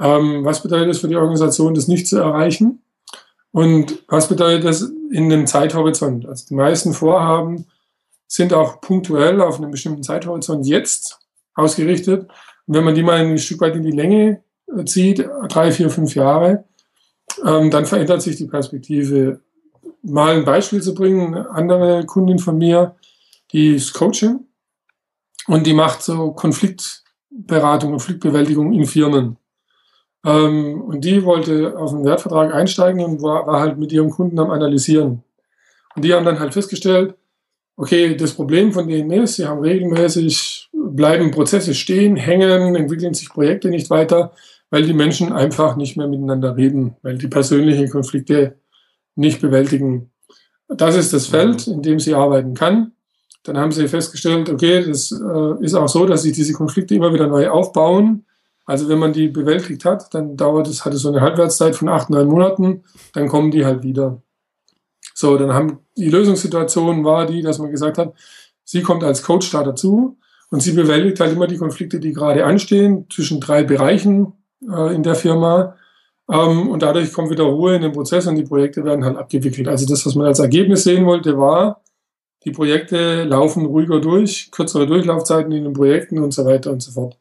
Ähm, was bedeutet es für die Organisation, das nicht zu erreichen? Und was bedeutet das in einem Zeithorizont? Also die meisten Vorhaben sind auch punktuell auf einem bestimmten Zeithorizont jetzt ausgerichtet. Und wenn man die mal ein Stück weit in die Länge äh, zieht, drei, vier, fünf Jahre, ähm, dann verändert sich die Perspektive. Mal ein Beispiel zu bringen, eine andere Kundin von mir, die ist Coaching und die macht so Konfliktberatung, Konfliktbewältigung in Firmen. Ähm, und die wollte auf einen Wertvertrag einsteigen und war, war halt mit ihrem Kunden am Analysieren. Und die haben dann halt festgestellt, okay, das Problem von denen ist, sie haben regelmäßig, bleiben Prozesse stehen, hängen, entwickeln sich Projekte nicht weiter, weil die Menschen einfach nicht mehr miteinander reden, weil die persönlichen Konflikte nicht bewältigen. Das ist das Feld, in dem sie arbeiten kann. Dann haben sie festgestellt, okay, das äh, ist auch so, dass sich diese Konflikte immer wieder neu aufbauen also wenn man die bewältigt hat, dann dauert es, hat es so eine Halbwertszeit von acht, neun Monaten, dann kommen die halt wieder. So, dann haben die Lösungssituation war die, dass man gesagt hat, sie kommt als Coach da dazu und sie bewältigt halt immer die Konflikte, die gerade anstehen, zwischen drei Bereichen. äh, in der Firma. Ähm, und dadurch kommt wieder Ruhe in den Prozess und die Projekte werden halt abgewickelt. Also das, was man als Ergebnis sehen wollte, war, die Projekte laufen ruhiger durch, kürzere Durchlaufzeiten in den Projekten und so weiter und so fort.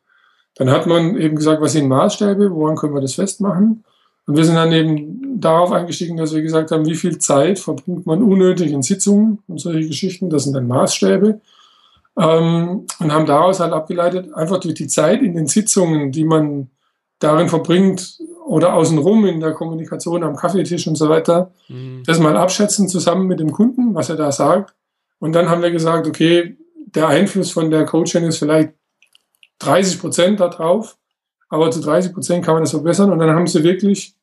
Dann hat man eben gesagt, was sind Maßstäbe, woran können wir das festmachen? Und wir sind dann eben darauf eingestiegen, dass wir gesagt haben, wie viel Zeit verbringt man unnötig in Sitzungen und solche Geschichten. Das sind dann Maßstäbe. Ähm, und haben daraus halt abgeleitet, einfach durch die Zeit in den Sitzungen, die man darin verbringt oder außenrum in der Kommunikation am Kaffeetisch und so weiter, mhm. das mal abschätzen zusammen mit dem Kunden, was er da sagt. Und dann haben wir gesagt, okay, der Einfluss von der Coachin ist vielleicht 30 Prozent da drauf, aber zu 30 Prozent kann man das verbessern. Und dann haben sie wirklich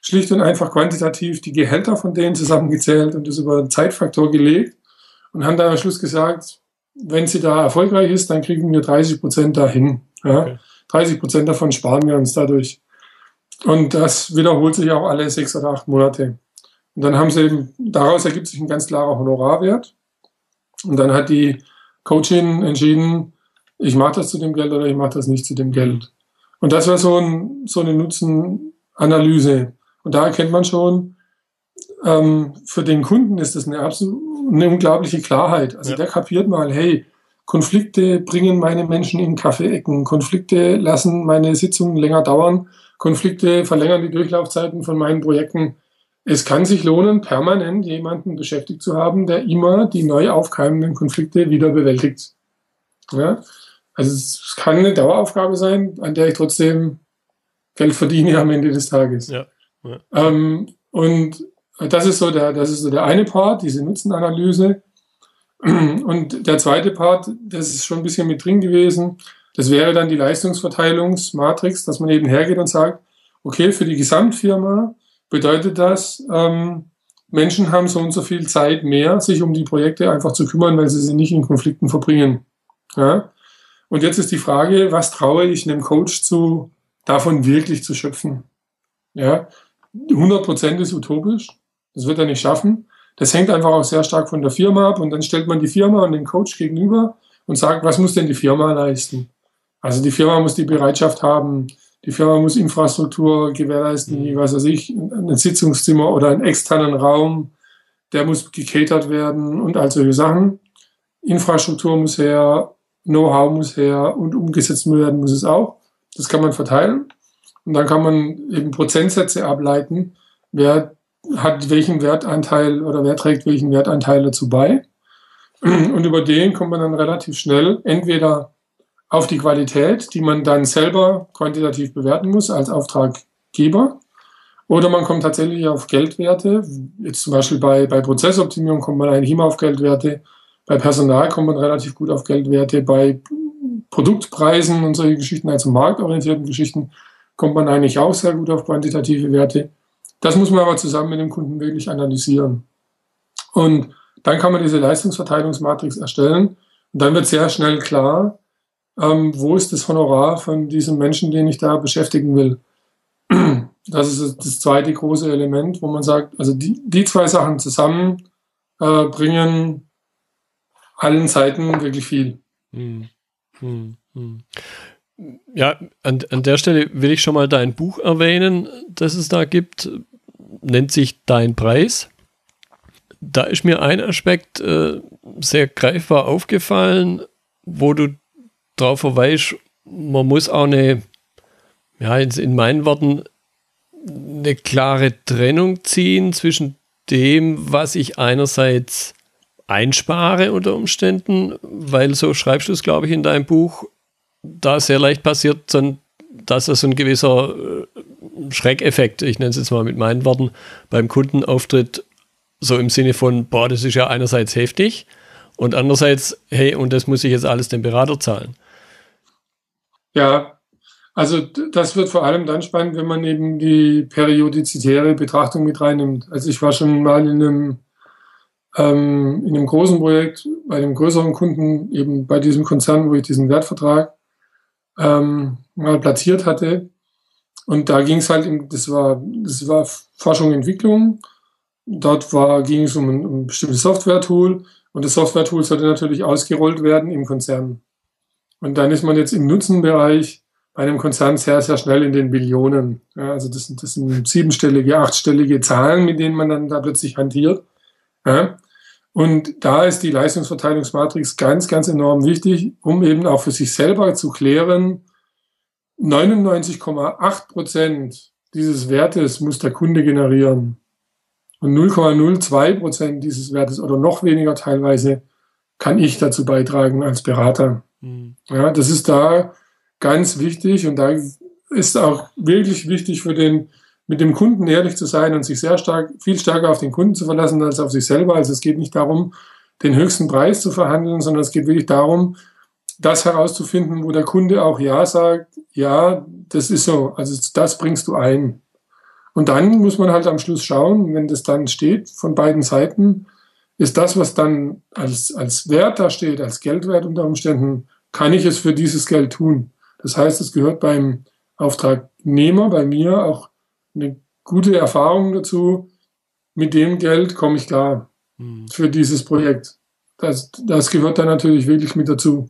schlicht und einfach quantitativ die Gehälter von denen zusammengezählt und das über einen Zeitfaktor gelegt und haben dann am Schluss gesagt, wenn sie da erfolgreich ist, dann kriegen wir 30 Prozent dahin. Ja? Okay. 30 Prozent davon sparen wir uns dadurch. Und das wiederholt sich auch alle sechs oder acht Monate. Und dann haben sie eben, daraus ergibt sich ein ganz klarer Honorarwert. Und dann hat die Coachin entschieden, ich mache das zu dem Geld oder ich mache das nicht zu dem Geld. Und das war so, ein, so eine Nutzenanalyse. Und da erkennt man schon, ähm, für den Kunden ist das eine absolut eine unglaubliche Klarheit. Also ja. der kapiert mal, hey, Konflikte bringen meine Menschen in Kaffeeecken, Konflikte lassen meine Sitzungen länger dauern, Konflikte verlängern die Durchlaufzeiten von meinen Projekten. Es kann sich lohnen, permanent jemanden beschäftigt zu haben, der immer die neu aufkeimenden Konflikte wieder bewältigt. Ja? Also es kann eine Daueraufgabe sein, an der ich trotzdem Geld verdiene am Ende des Tages. Ja. ja. Ähm, und das ist so der, das ist so der eine Part, diese Nutzenanalyse. Und der zweite Part, das ist schon ein bisschen mit drin gewesen, das wäre dann die Leistungsverteilungsmatrix, dass man eben hergeht und sagt, okay, für die Gesamtfirma bedeutet das, ähm, Menschen haben so und so viel Zeit mehr, sich um die Projekte einfach zu kümmern, weil sie sie nicht in Konflikten verbringen. Ja? Und jetzt ist die Frage, was traue ich einem Coach zu, davon wirklich zu schöpfen? Ja, 100 Prozent ist utopisch. Das wird er nicht schaffen. Das hängt einfach auch sehr stark von der Firma ab und dann stellt man die Firma und den Coach gegenüber und sagt, was muss denn die Firma leisten? Also die Firma muss die Bereitschaft haben, die Firma muss Infrastruktur gewährleisten, wie weiß ich, ein Sitzungszimmer oder einen externen Raum, der muss gecatert werden und all solche Sachen. Infrastruktur muss her, Know-how muss her und umgesetzt werden muss es auch. Das kann man verteilen. Und dann kann man eben Prozentsätze ableiten, wer hat welchen Wertanteil oder wer trägt welchen Wertanteil dazu bei. Und über den kommt man dann relativ schnell entweder auf die Qualität, die man dann selber quantitativ bewerten muss als Auftraggeber, oder man kommt tatsächlich auf Geldwerte. Jetzt zum Beispiel bei, bei Prozessoptimierung kommt man eigentlich immer auf Geldwerte. Bei Personal kommt man relativ gut auf Geldwerte. Bei Produktpreisen und solche Geschichten, also marktorientierten Geschichten, kommt man eigentlich auch sehr gut auf quantitative Werte. Das muss man aber zusammen mit dem Kunden wirklich analysieren. Und dann kann man diese Leistungsverteilungsmatrix erstellen. Und dann wird sehr schnell klar, ähm, wo ist das Honorar von diesem Menschen, den ich da beschäftigen will. Das ist das zweite große Element, wo man sagt, also die, die zwei Sachen zusammen äh, bringen allen Seiten wirklich viel. Hm. Hm. Hm. Ja, an, an der Stelle will ich schon mal dein Buch erwähnen, das es da gibt, nennt sich Dein Preis. Da ist mir ein Aspekt äh, sehr greifbar aufgefallen, wo du darauf verweist, man muss auch eine, ja, in meinen Worten, eine klare Trennung ziehen zwischen dem, was ich einerseits einspare unter Umständen, weil so schreibst du es, glaube ich, in deinem Buch, da sehr leicht passiert, dass es so ein gewisser äh, Schreckeffekt, ich nenne es jetzt mal mit meinen Worten, beim Kunden auftritt, so im Sinne von, boah, das ist ja einerseits heftig und andererseits, hey, und das muss ich jetzt alles dem Berater zahlen. Ja, also das wird vor allem dann spannend, wenn man eben die periodizitäre Betrachtung mit reinnimmt. Also ich war schon mal in einem, ähm, in einem großen Projekt, bei einem größeren Kunden, eben bei diesem Konzern, wo ich diesen Wertvertrag ähm, mal platziert hatte. Und da ging es halt, das war, das war Forschung und Entwicklung. Dort ging es um um ein bestimmtes Software-Tool und das Software-Tool sollte natürlich ausgerollt werden im Konzern. Und dann ist man jetzt im Nutzenbereich bei einem Konzern sehr, sehr schnell in den Billionen. Ja, also das sind, das sind siebenstellige, achtstellige Zahlen, mit denen man dann da plötzlich hantiert. Ja. Und da ist die Leistungsverteilungsmatrix ganz, ganz enorm wichtig, um eben auch für sich selber zu klären, 99,8 Prozent dieses Wertes muss der Kunde generieren. Und 0,02 Prozent dieses Wertes oder noch weniger teilweise kann ich dazu beitragen als Berater. Mhm. Ja, das ist da ganz wichtig und da ist auch wirklich wichtig für den, mit dem Kunden ehrlich zu sein und sich sehr stark, viel stärker auf den Kunden zu verlassen als auf sich selber. Also es geht nicht darum, den höchsten Preis zu verhandeln, sondern es geht wirklich darum, das herauszufinden, wo der Kunde auch Ja sagt, ja, das ist so, also das bringst du ein. Und dann muss man halt am Schluss schauen, wenn das dann steht von beiden Seiten, ist das, was dann als, als Wert da steht, als Geldwert unter Umständen, kann ich es für dieses Geld tun? Das heißt, es gehört beim Auftragnehmer, bei mir auch eine gute Erfahrung dazu. Mit dem Geld komme ich klar mhm. für dieses Projekt. Das, das gehört dann natürlich wirklich mit dazu.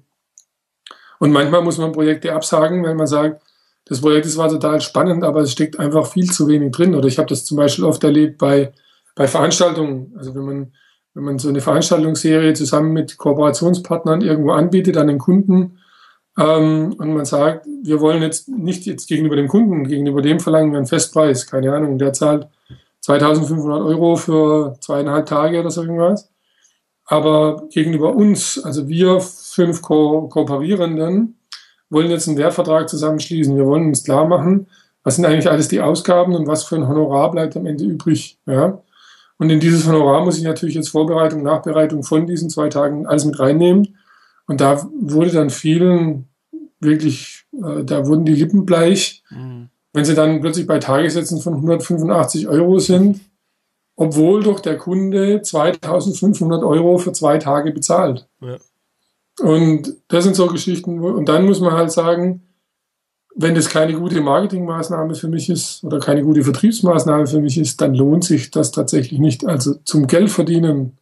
Und manchmal muss man Projekte absagen, wenn man sagt, das Projekt ist zwar total spannend, aber es steckt einfach viel zu wenig drin. Oder ich habe das zum Beispiel oft erlebt bei, bei Veranstaltungen. Also wenn man, wenn man so eine Veranstaltungsserie zusammen mit Kooperationspartnern irgendwo anbietet an den Kunden ähm, und man sagt, wir wollen jetzt nicht jetzt gegenüber dem Kunden, gegenüber dem verlangen wir einen Festpreis, keine Ahnung, der zahlt 2500 Euro für zweieinhalb Tage oder so irgendwas. Aber gegenüber uns, also wir fünf Ko Kooperierenden, wollen jetzt einen Lehrvertrag zusammenschließen. Wir wollen uns klar machen, was sind eigentlich alles die Ausgaben und was für ein Honorar bleibt am Ende übrig. Ja? Und in dieses Honorar muss ich natürlich jetzt Vorbereitung, Nachbereitung von diesen zwei Tagen alles mit reinnehmen. Und da wurde dann vielen wirklich, äh, da wurden die Lippen bleich, mhm. wenn sie dann plötzlich bei Tagessätzen von 185 Euro sind obwohl doch der Kunde 2500 Euro für zwei Tage bezahlt. Ja. Und das sind so Geschichten, und dann muss man halt sagen, wenn das keine gute Marketingmaßnahme für mich ist oder keine gute Vertriebsmaßnahme für mich ist, dann lohnt sich das tatsächlich nicht. Also zum Geld verdienen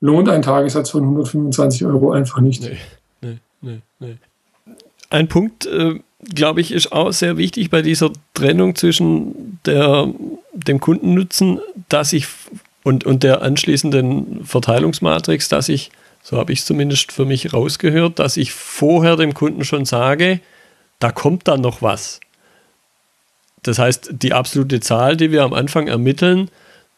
lohnt ein Tagessatz von 125 Euro einfach nicht. Nee, nee, nee, nee. Ein Punkt, äh, glaube ich, ist auch sehr wichtig bei dieser Trennung zwischen der dem Kundennutzen, dass ich und, und der anschließenden Verteilungsmatrix, dass ich, so habe ich es zumindest für mich rausgehört, dass ich vorher dem Kunden schon sage, da kommt dann noch was. Das heißt, die absolute Zahl, die wir am Anfang ermitteln,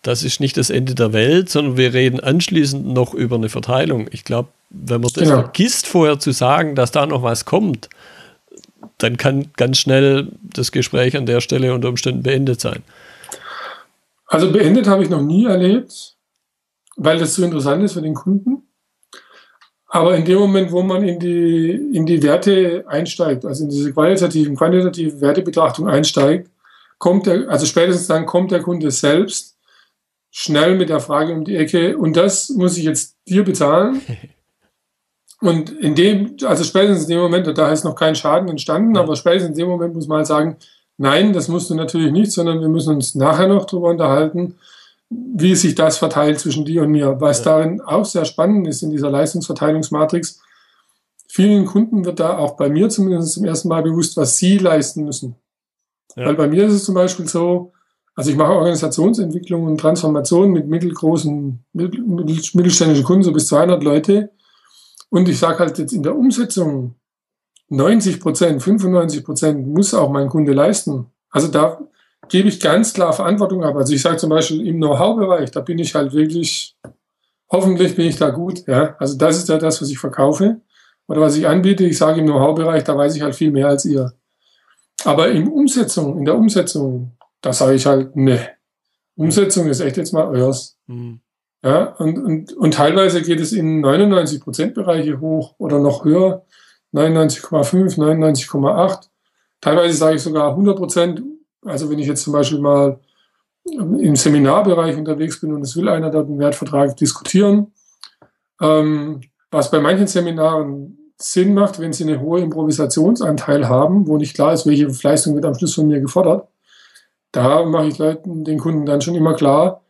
das ist nicht das Ende der Welt, sondern wir reden anschließend noch über eine Verteilung. Ich glaube, wenn man das ja. vergisst, vorher zu sagen, dass da noch was kommt, dann kann ganz schnell das Gespräch an der Stelle unter Umständen beendet sein. Also beendet habe ich noch nie erlebt, weil das so interessant ist für den Kunden. Aber in dem Moment, wo man in die, in die Werte einsteigt, also in diese qualitativen, quantitativen Wertebetrachtung einsteigt, kommt der, also spätestens dann kommt der Kunde selbst schnell mit der Frage um die Ecke, und das muss ich jetzt dir bezahlen. Und in dem, also spätestens in dem Moment, da ist noch kein Schaden entstanden, aber spätestens in dem Moment muss man halt sagen, Nein, das musst du natürlich nicht, sondern wir müssen uns nachher noch darüber unterhalten, wie sich das verteilt zwischen dir und mir. Was ja. darin auch sehr spannend ist in dieser Leistungsverteilungsmatrix, vielen Kunden wird da auch bei mir zumindest zum ersten Mal bewusst, was sie leisten müssen. Ja. Weil bei mir ist es zum Beispiel so, also ich mache Organisationsentwicklung und Transformation mit mittelgroßen, mittelständischen Kunden, so bis 200 Leute. Und ich sage halt jetzt in der Umsetzung 90 Prozent, 95 Prozent muss auch mein Kunde leisten. Also da gebe ich ganz klar Verantwortung ab. Also ich sage zum Beispiel im Know-how-Bereich, da bin ich halt wirklich, hoffentlich bin ich da gut. Ja, also das ist ja das, was ich verkaufe oder was ich anbiete. Ich sage im Know-how-Bereich, da weiß ich halt viel mehr als ihr. Aber in Umsetzung, in der Umsetzung, da sage ich halt, ne. Umsetzung ist echt jetzt mal euers. Mhm. Ja, und, und, und teilweise geht es in 99 Prozent Bereiche hoch oder noch höher. 99,5, 99,8. Teilweise sage ich sogar 100 Prozent. Also wenn ich jetzt zum Beispiel mal im Seminarbereich unterwegs bin und es will einer dort einen Wertvertrag diskutieren, ähm, was bei manchen Seminaren Sinn macht, wenn sie einen hohen Improvisationsanteil haben, wo nicht klar ist, welche Leistung wird am Schluss von mir gefordert. Da mache ich Leuten, den Kunden dann schon immer klar,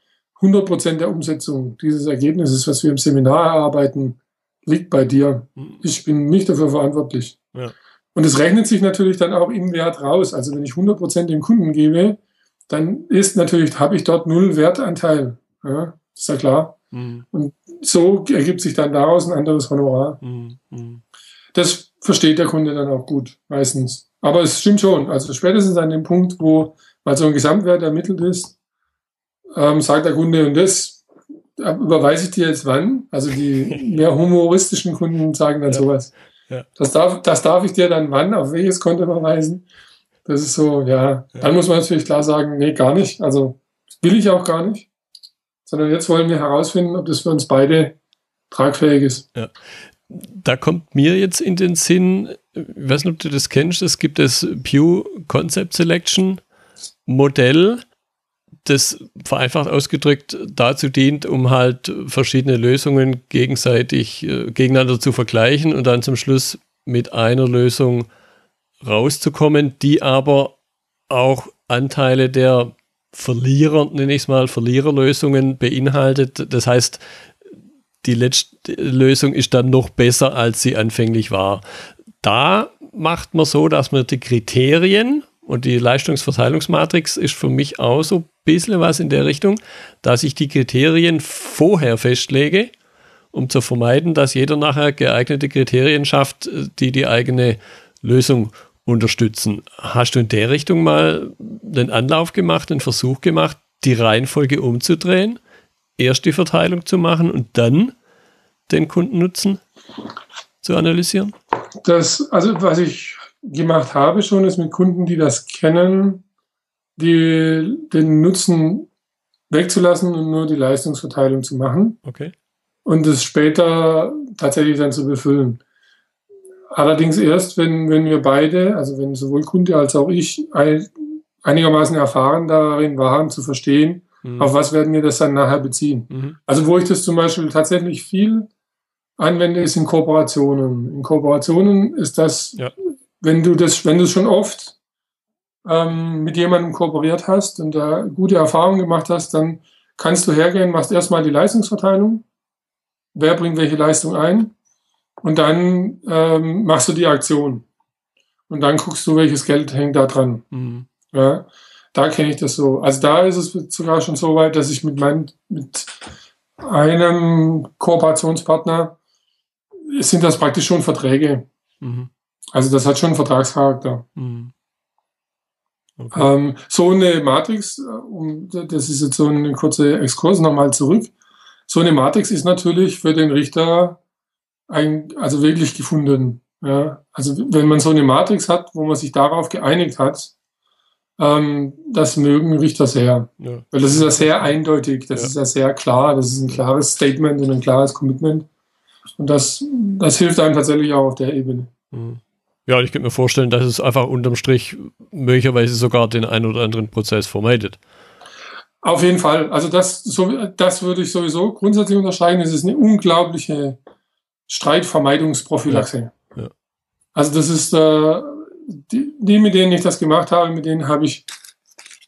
100 Prozent der Umsetzung dieses Ergebnisses, was wir im Seminar erarbeiten, liegt bei dir. Mhm. Ich bin nicht dafür verantwortlich. Ja. Und es rechnet sich natürlich dann auch im Wert raus. Also wenn ich 100% dem Kunden gebe, dann ist natürlich, habe ich dort null Wertanteil. Ja, ist ja klar. Mhm. Und so ergibt sich dann daraus ein anderes Honorar. Mhm. mhm. Das versteht der Kunde dann auch gut, meistens. Aber es stimmt schon. Also spätestens an dem Punkt, wo mal so ein Gesamtwert ermittelt ist, ähm, sagt der Kunde, und das überweise ich dir jetzt wann? Also die mehr humoristischen Kunden sagen dann ja. sowas. Ja. Das, darf, das darf ich dir dann wann, auf welches Konto überweisen? Das ist so, ja. ja. Dann muss man natürlich klar sagen, nee, gar nicht. Also will ich auch gar nicht. Sondern jetzt wollen wir herausfinden, ob das für uns beide tragfähig ist. Ja. Da kommt mir jetzt in den Sinn, ich weiß nicht, ob du das kennst, es gibt das Pew Concept Selection Modell, das vereinfacht ausgedrückt dazu dient, um halt verschiedene Lösungen gegenseitig äh, gegeneinander zu vergleichen und dann zum Schluss mit einer Lösung rauszukommen, die aber auch Anteile der Verlierer, nenne ich es mal, Verliererlösungen beinhaltet. Das heißt, die letzte Lösung ist dann noch besser, als sie anfänglich war. Da macht man so, dass man die Kriterien und die Leistungsverteilungsmatrix ist für mich auch so bisschen was in der Richtung, dass ich die Kriterien vorher festlege, um zu vermeiden, dass jeder nachher geeignete Kriterien schafft, die die eigene Lösung unterstützen. Hast du in der Richtung mal den Anlauf gemacht, den Versuch gemacht, die Reihenfolge umzudrehen, erst die Verteilung zu machen und dann den Kundennutzen zu analysieren? Das, also was ich gemacht habe schon, ist mit Kunden, die das kennen, die, den Nutzen wegzulassen und nur die Leistungsverteilung zu machen. Okay. Und es später tatsächlich dann zu befüllen. Allerdings erst, wenn, wenn wir beide, also wenn sowohl Kunde als auch ich einigermaßen erfahren darin waren, zu verstehen, mhm. auf was werden wir das dann nachher beziehen. Mhm. Also wo ich das zum Beispiel tatsächlich viel anwende, ist in Kooperationen. In Kooperationen ist das, ja. wenn du das, wenn du schon oft ähm, mit jemandem kooperiert hast und da gute Erfahrungen gemacht hast, dann kannst du hergehen, machst erstmal die Leistungsverteilung. Wer bringt welche Leistung ein? Und dann ähm, machst du die Aktion. Und dann guckst du, welches Geld hängt da dran. Mhm. Ja, da kenne ich das so. Also da ist es sogar schon so weit, dass ich mit meinem, mit einem Kooperationspartner sind das praktisch schon Verträge. Mhm. Also das hat schon einen Vertragscharakter. Mhm. Okay. Ähm, so eine Matrix, äh, um, das ist jetzt so ein kurzer Exkurs nochmal zurück. So eine Matrix ist natürlich für den Richter ein, also wirklich gefunden. Ja, also wenn man so eine Matrix hat, wo man sich darauf geeinigt hat, ähm, das mögen Richter sehr. Ja. Weil das ist ja sehr eindeutig, das ja. ist ja sehr klar, das ist ein klares Statement und ein klares Commitment. Und das, das hilft einem tatsächlich auch auf der Ebene. Mhm. Ja, ich könnte mir vorstellen, dass es einfach unterm Strich möglicherweise sogar den einen oder anderen Prozess vermeidet. Auf jeden Fall. Also das, so, das würde ich sowieso grundsätzlich unterscheiden. Es ist eine unglaubliche Streitvermeidungsprophylaxe. Ja, ja. Also das ist, äh, die, die, mit denen ich das gemacht habe, mit denen habe ich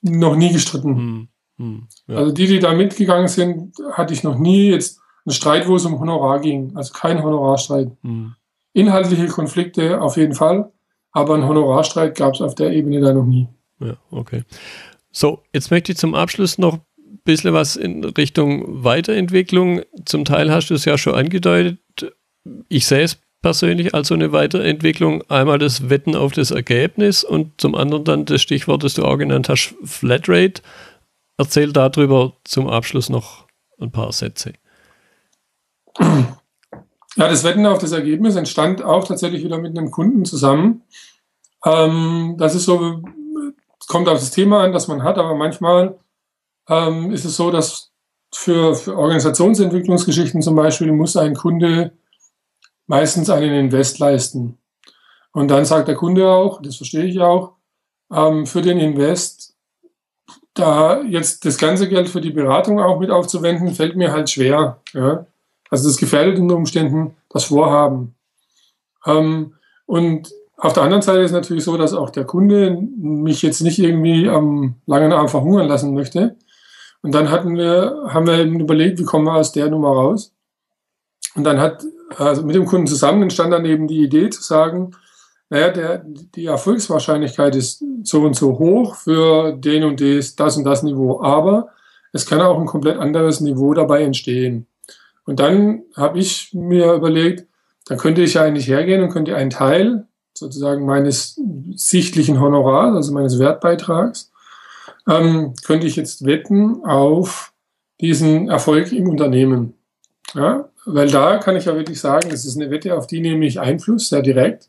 noch nie gestritten. Hm, hm, ja. Also die, die da mitgegangen sind, hatte ich noch nie jetzt einen Streit, wo es um Honorar ging. Also kein Honorarstreit. Hm. Inhaltliche Konflikte auf jeden Fall, aber einen Honorarstreit gab es auf der Ebene da noch nie. Ja, okay. So, jetzt möchte ich zum Abschluss noch ein bisschen was in Richtung Weiterentwicklung. Zum Teil hast du es ja schon angedeutet ich sehe es persönlich als so eine Weiterentwicklung. Einmal das Wetten auf das Ergebnis und zum anderen dann das Stichwort, das du auch genannt hast, Flatrate. Erzähl darüber zum Abschluss noch ein paar Sätze. Ja, das Wetten auf das Ergebnis entstand auch tatsächlich wieder mit einem Kunden zusammen. Ähm, das ist so, kommt auf das Thema an, das man hat, aber manchmal ähm, ist es so, dass für, für Organisationsentwicklungsgeschichten zum Beispiel muss ein Kunde meistens einen Invest leisten. Und dann sagt der Kunde auch, das verstehe ich auch, ähm, für den Invest, da jetzt das ganze Geld für die Beratung auch mit aufzuwenden, fällt mir halt schwer. Ja? Also das gefährdet unter Umständen das Vorhaben. Ähm, und auf der anderen Seite ist natürlich so, dass auch der Kunde mich jetzt nicht irgendwie am langen Arm verhungern lassen möchte. Und dann hatten wir, haben wir überlegt, wie kommen wir aus der Nummer raus? Und dann hat also mit dem Kunden zusammen entstand dann eben die Idee zu sagen, naja, der, die Erfolgswahrscheinlichkeit ist so und so hoch für den und das, das und das Niveau, aber es kann auch ein komplett anderes Niveau dabei entstehen. Und dann habe ich mir überlegt, dann könnte ich ja eigentlich hergehen und könnte einen Teil sozusagen meines sichtlichen Honorars, also meines Wertbeitrags, ähm, könnte ich jetzt wetten auf diesen Erfolg im Unternehmen. Ja, weil da kann ich ja wirklich sagen, das ist eine Wette, auf die nehme ich Einfluss, sehr direkt.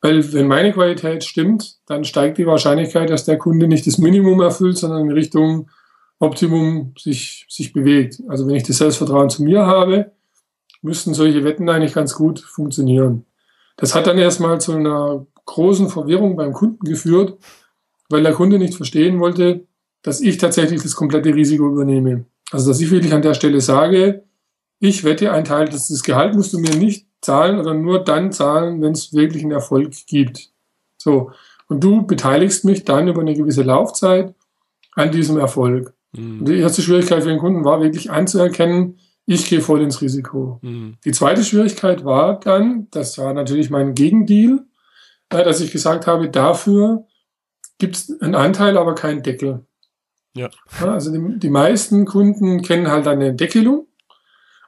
Weil wenn meine Qualität stimmt, dann steigt die Wahrscheinlichkeit, dass der Kunde nicht das Minimum erfüllt, sondern in Richtung Optimum sich, sich bewegt. Also wenn ich das Selbstvertrauen zu mir habe, müssten solche Wetten eigentlich ganz gut funktionieren. Das hat dann erstmal zu einer großen Verwirrung beim Kunden geführt, weil der Kunde nicht verstehen wollte, dass ich tatsächlich das komplette Risiko übernehme. Also dass ich wirklich an der Stelle sage, ich wette ein Teil, dass das Gehalt musst du mir nicht zahlen oder nur dann zahlen, wenn es wirklich einen Erfolg gibt. So. Und du beteiligst mich dann über eine gewisse Laufzeit an diesem Erfolg. Mhm. Die erste Schwierigkeit für den Kunden war wirklich anzuerkennen, ich gehe voll ins Risiko. Mhm. Die zweite Schwierigkeit war dann, das war natürlich mein Gegendeal, äh, dass ich gesagt habe, dafür gibt es einen Anteil, aber keinen Deckel. Ja. Also die, die meisten Kunden kennen halt eine Deckelung.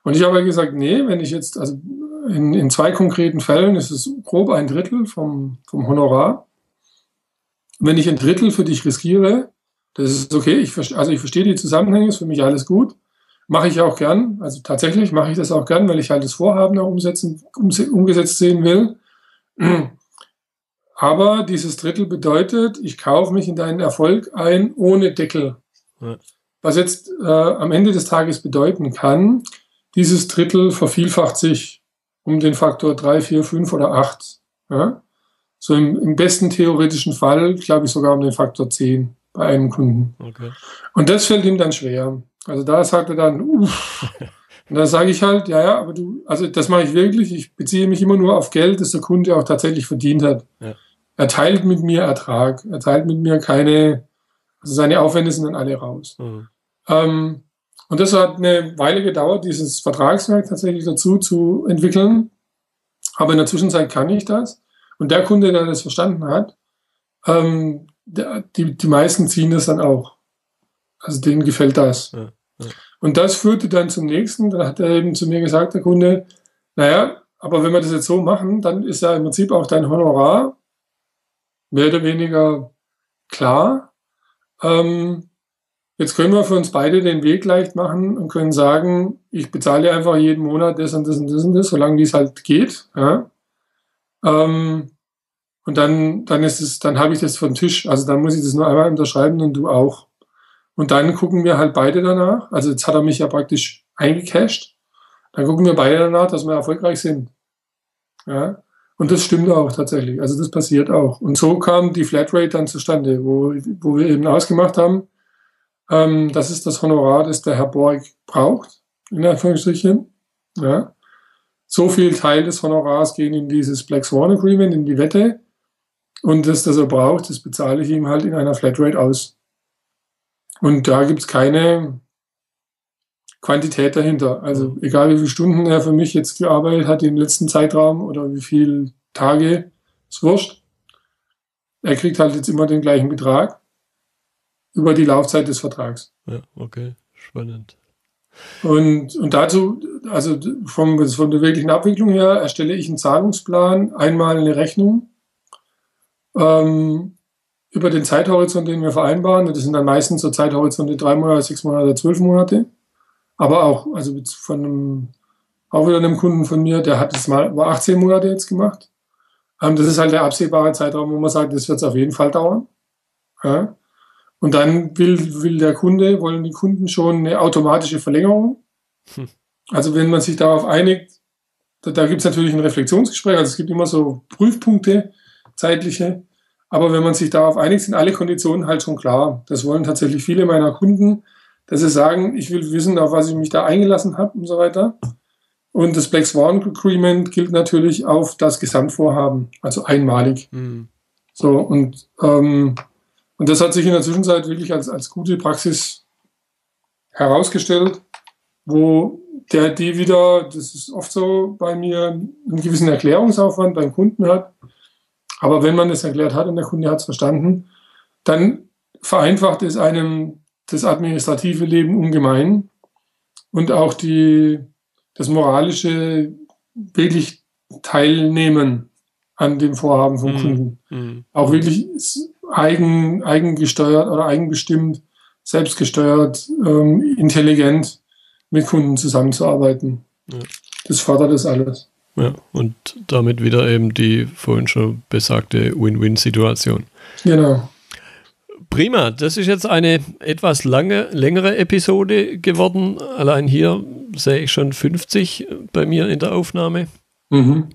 Und ich habe gesagt, nee, wenn ich jetzt, also in, in zwei konkreten Fällen ist es grob ein Drittel vom, vom Honorar. Wenn ich ein Drittel für dich riskiere, das ist okay. Ich, also ich verstehe die Zusammenhänge, ist für mich alles gut. Mache ich auch gern. Also tatsächlich mache ich das auch gern, weil ich halt das Vorhaben auch umsetzen, umgesetzt sehen will. Aber dieses Drittel bedeutet, ich kaufe mich in deinen Erfolg ein ohne Deckel. Ja. Was jetzt äh, am Ende des Tages bedeuten kann, dieses Drittel vervielfacht sich um den Faktor 3, 4, 5 oder 8. Ja? So im, im besten theoretischen Fall, glaube ich, sogar um den Faktor 10 bei einem Kunden. Okay. Und das fällt ihm dann schwer. Also da sagt er dann, uff. Und da sage ich halt, ja, ja, aber du, also das mache ich wirklich. Ich beziehe mich immer nur auf Geld, das der Kunde auch tatsächlich verdient hat. Ja. Er teilt mit mir Ertrag. Er teilt mit mir keine, also seine Aufwände sind dann alle raus. Mhm. Ähm, und das hat eine Weile gedauert, dieses Vertragswerk tatsächlich dazu zu entwickeln. Aber in der Zwischenzeit kann ich das. Und der Kunde, der das verstanden hat, ähm, die, die meisten ziehen das dann auch. Also denen gefällt das. Ja, ja. Und das führte dann zum nächsten. Da hat er eben zu mir gesagt, der Kunde, naja, aber wenn wir das jetzt so machen, dann ist ja im Prinzip auch dein Honorar mehr oder weniger klar. Ähm, jetzt können wir für uns beide den Weg leicht machen und können sagen, ich bezahle einfach jeden Monat das und das und das und das, solange dies halt geht. Ja. Ähm, und dann, dann ist es, dann habe ich das vom Tisch. Also dann muss ich das nur einmal unterschreiben und du auch. Und dann gucken wir halt beide danach. Also jetzt hat er mich ja praktisch eingecasht. Dann gucken wir beide danach, dass wir erfolgreich sind. Ja. Und das stimmt auch tatsächlich. Also das passiert auch. Und so kam die Flatrate dann zustande, wo, wo wir eben ausgemacht haben, ähm, das ist das Honorar, das der Herr Borg braucht, in Anführungsstrichen. Ja. So viel Teil des Honorars gehen in dieses Black Swan Agreement, in die Wette. Und das, das er braucht, das bezahle ich ihm halt in einer Flatrate aus. Und da gibt's keine Quantität dahinter. Also egal wie viele Stunden er für mich jetzt gearbeitet hat im letzten Zeitraum oder wie viele Tage, ist wurscht. Er kriegt halt jetzt immer den gleichen Betrag über die Laufzeit des Vertrags. Ja, okay, spannend. Und, und dazu, also vom, von der wirklichen Abwicklung her, erstelle ich einen Zahlungsplan, einmal eine Rechnung ähm, über den Zeithorizont, den wir vereinbaren. Das sind dann meistens so Zeithorizonte drei Monate, sechs Monate, zwölf Monate. Aber auch, also von einem, auch wieder einem Kunden von mir, der hat es mal über 18 Monate jetzt gemacht. Ähm, das ist halt der absehbare Zeitraum, wo man sagt, das wird es auf jeden Fall dauern. Ja. Und dann will, will der Kunde, wollen die Kunden schon eine automatische Verlängerung. Hm. Also wenn man sich darauf einigt, da, da gibt es natürlich ein Reflexionsgespräch, also es gibt immer so Prüfpunkte, zeitliche. Aber wenn man sich darauf einigt, sind alle Konditionen halt schon klar. Das wollen tatsächlich viele meiner Kunden, dass sie sagen, ich will wissen, auf was ich mich da eingelassen habe und so weiter. Und das Black Swan Agreement gilt natürlich auf das Gesamtvorhaben, also einmalig. Mhm. So, und, ähm, und das hat sich in der Zwischenzeit wirklich als, als gute Praxis herausgestellt, wo der die wieder, das ist oft so bei mir, einen gewissen Erklärungsaufwand beim Kunden hat Aber wenn man das erklärt hat und der Kunde hat es verstanden, dann vereinfacht es einem das administrative Leben ungemein und auch die, das moralische wirklich teilnehmen an dem Vorhaben vom mhm. Kunden. Mhm. Auch wirklich eigen, eigengesteuert oder eigenbestimmt, selbstgesteuert, ähm, intelligent mit Kunden zusammenzuarbeiten. Ja. Das fördert das alles. Ja, und damit wieder eben die vorhin schon besagte Win-Win-Situation. Genau. Prima, das ist jetzt eine etwas lange, längere Episode geworden. Allein hier sehe ich schon 50 bei mir in der Aufnahme. Mhm.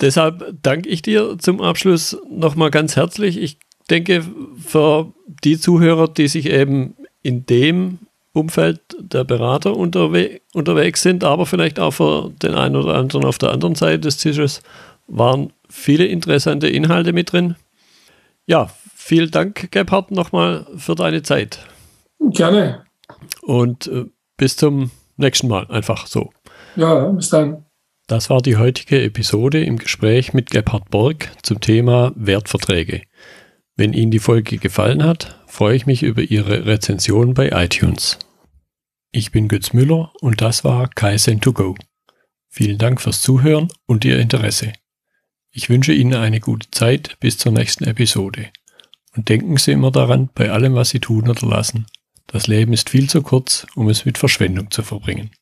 Deshalb danke ich dir zum Abschluss nochmal ganz herzlich. Ich denke, für die Zuhörer, die sich eben in dem Umfeld der Berater unterwe unterwegs sind, aber vielleicht auch für den einen oder anderen auf der anderen Seite des Tisches, waren viele interessante Inhalte mit drin. Ja, vielen Dank, Gebhard, nochmal für deine Zeit. Gerne. Und äh, bis zum nächsten Mal, einfach so. Ja, bis dann. Das war die heutige Episode im Gespräch mit Gebhard Borg zum Thema Wertverträge. Wenn Ihnen die Folge gefallen hat, freue ich mich über Ihre Rezension bei iTunes. Ich bin Götz Müller und das war Kaizen2Go. Vielen Dank fürs Zuhören und Ihr Interesse. Ich wünsche Ihnen eine gute Zeit bis zur nächsten Episode. Und denken Sie immer daran, bei allem, was Sie tun oder lassen, das Leben ist viel zu kurz, um es mit Verschwendung zu verbringen.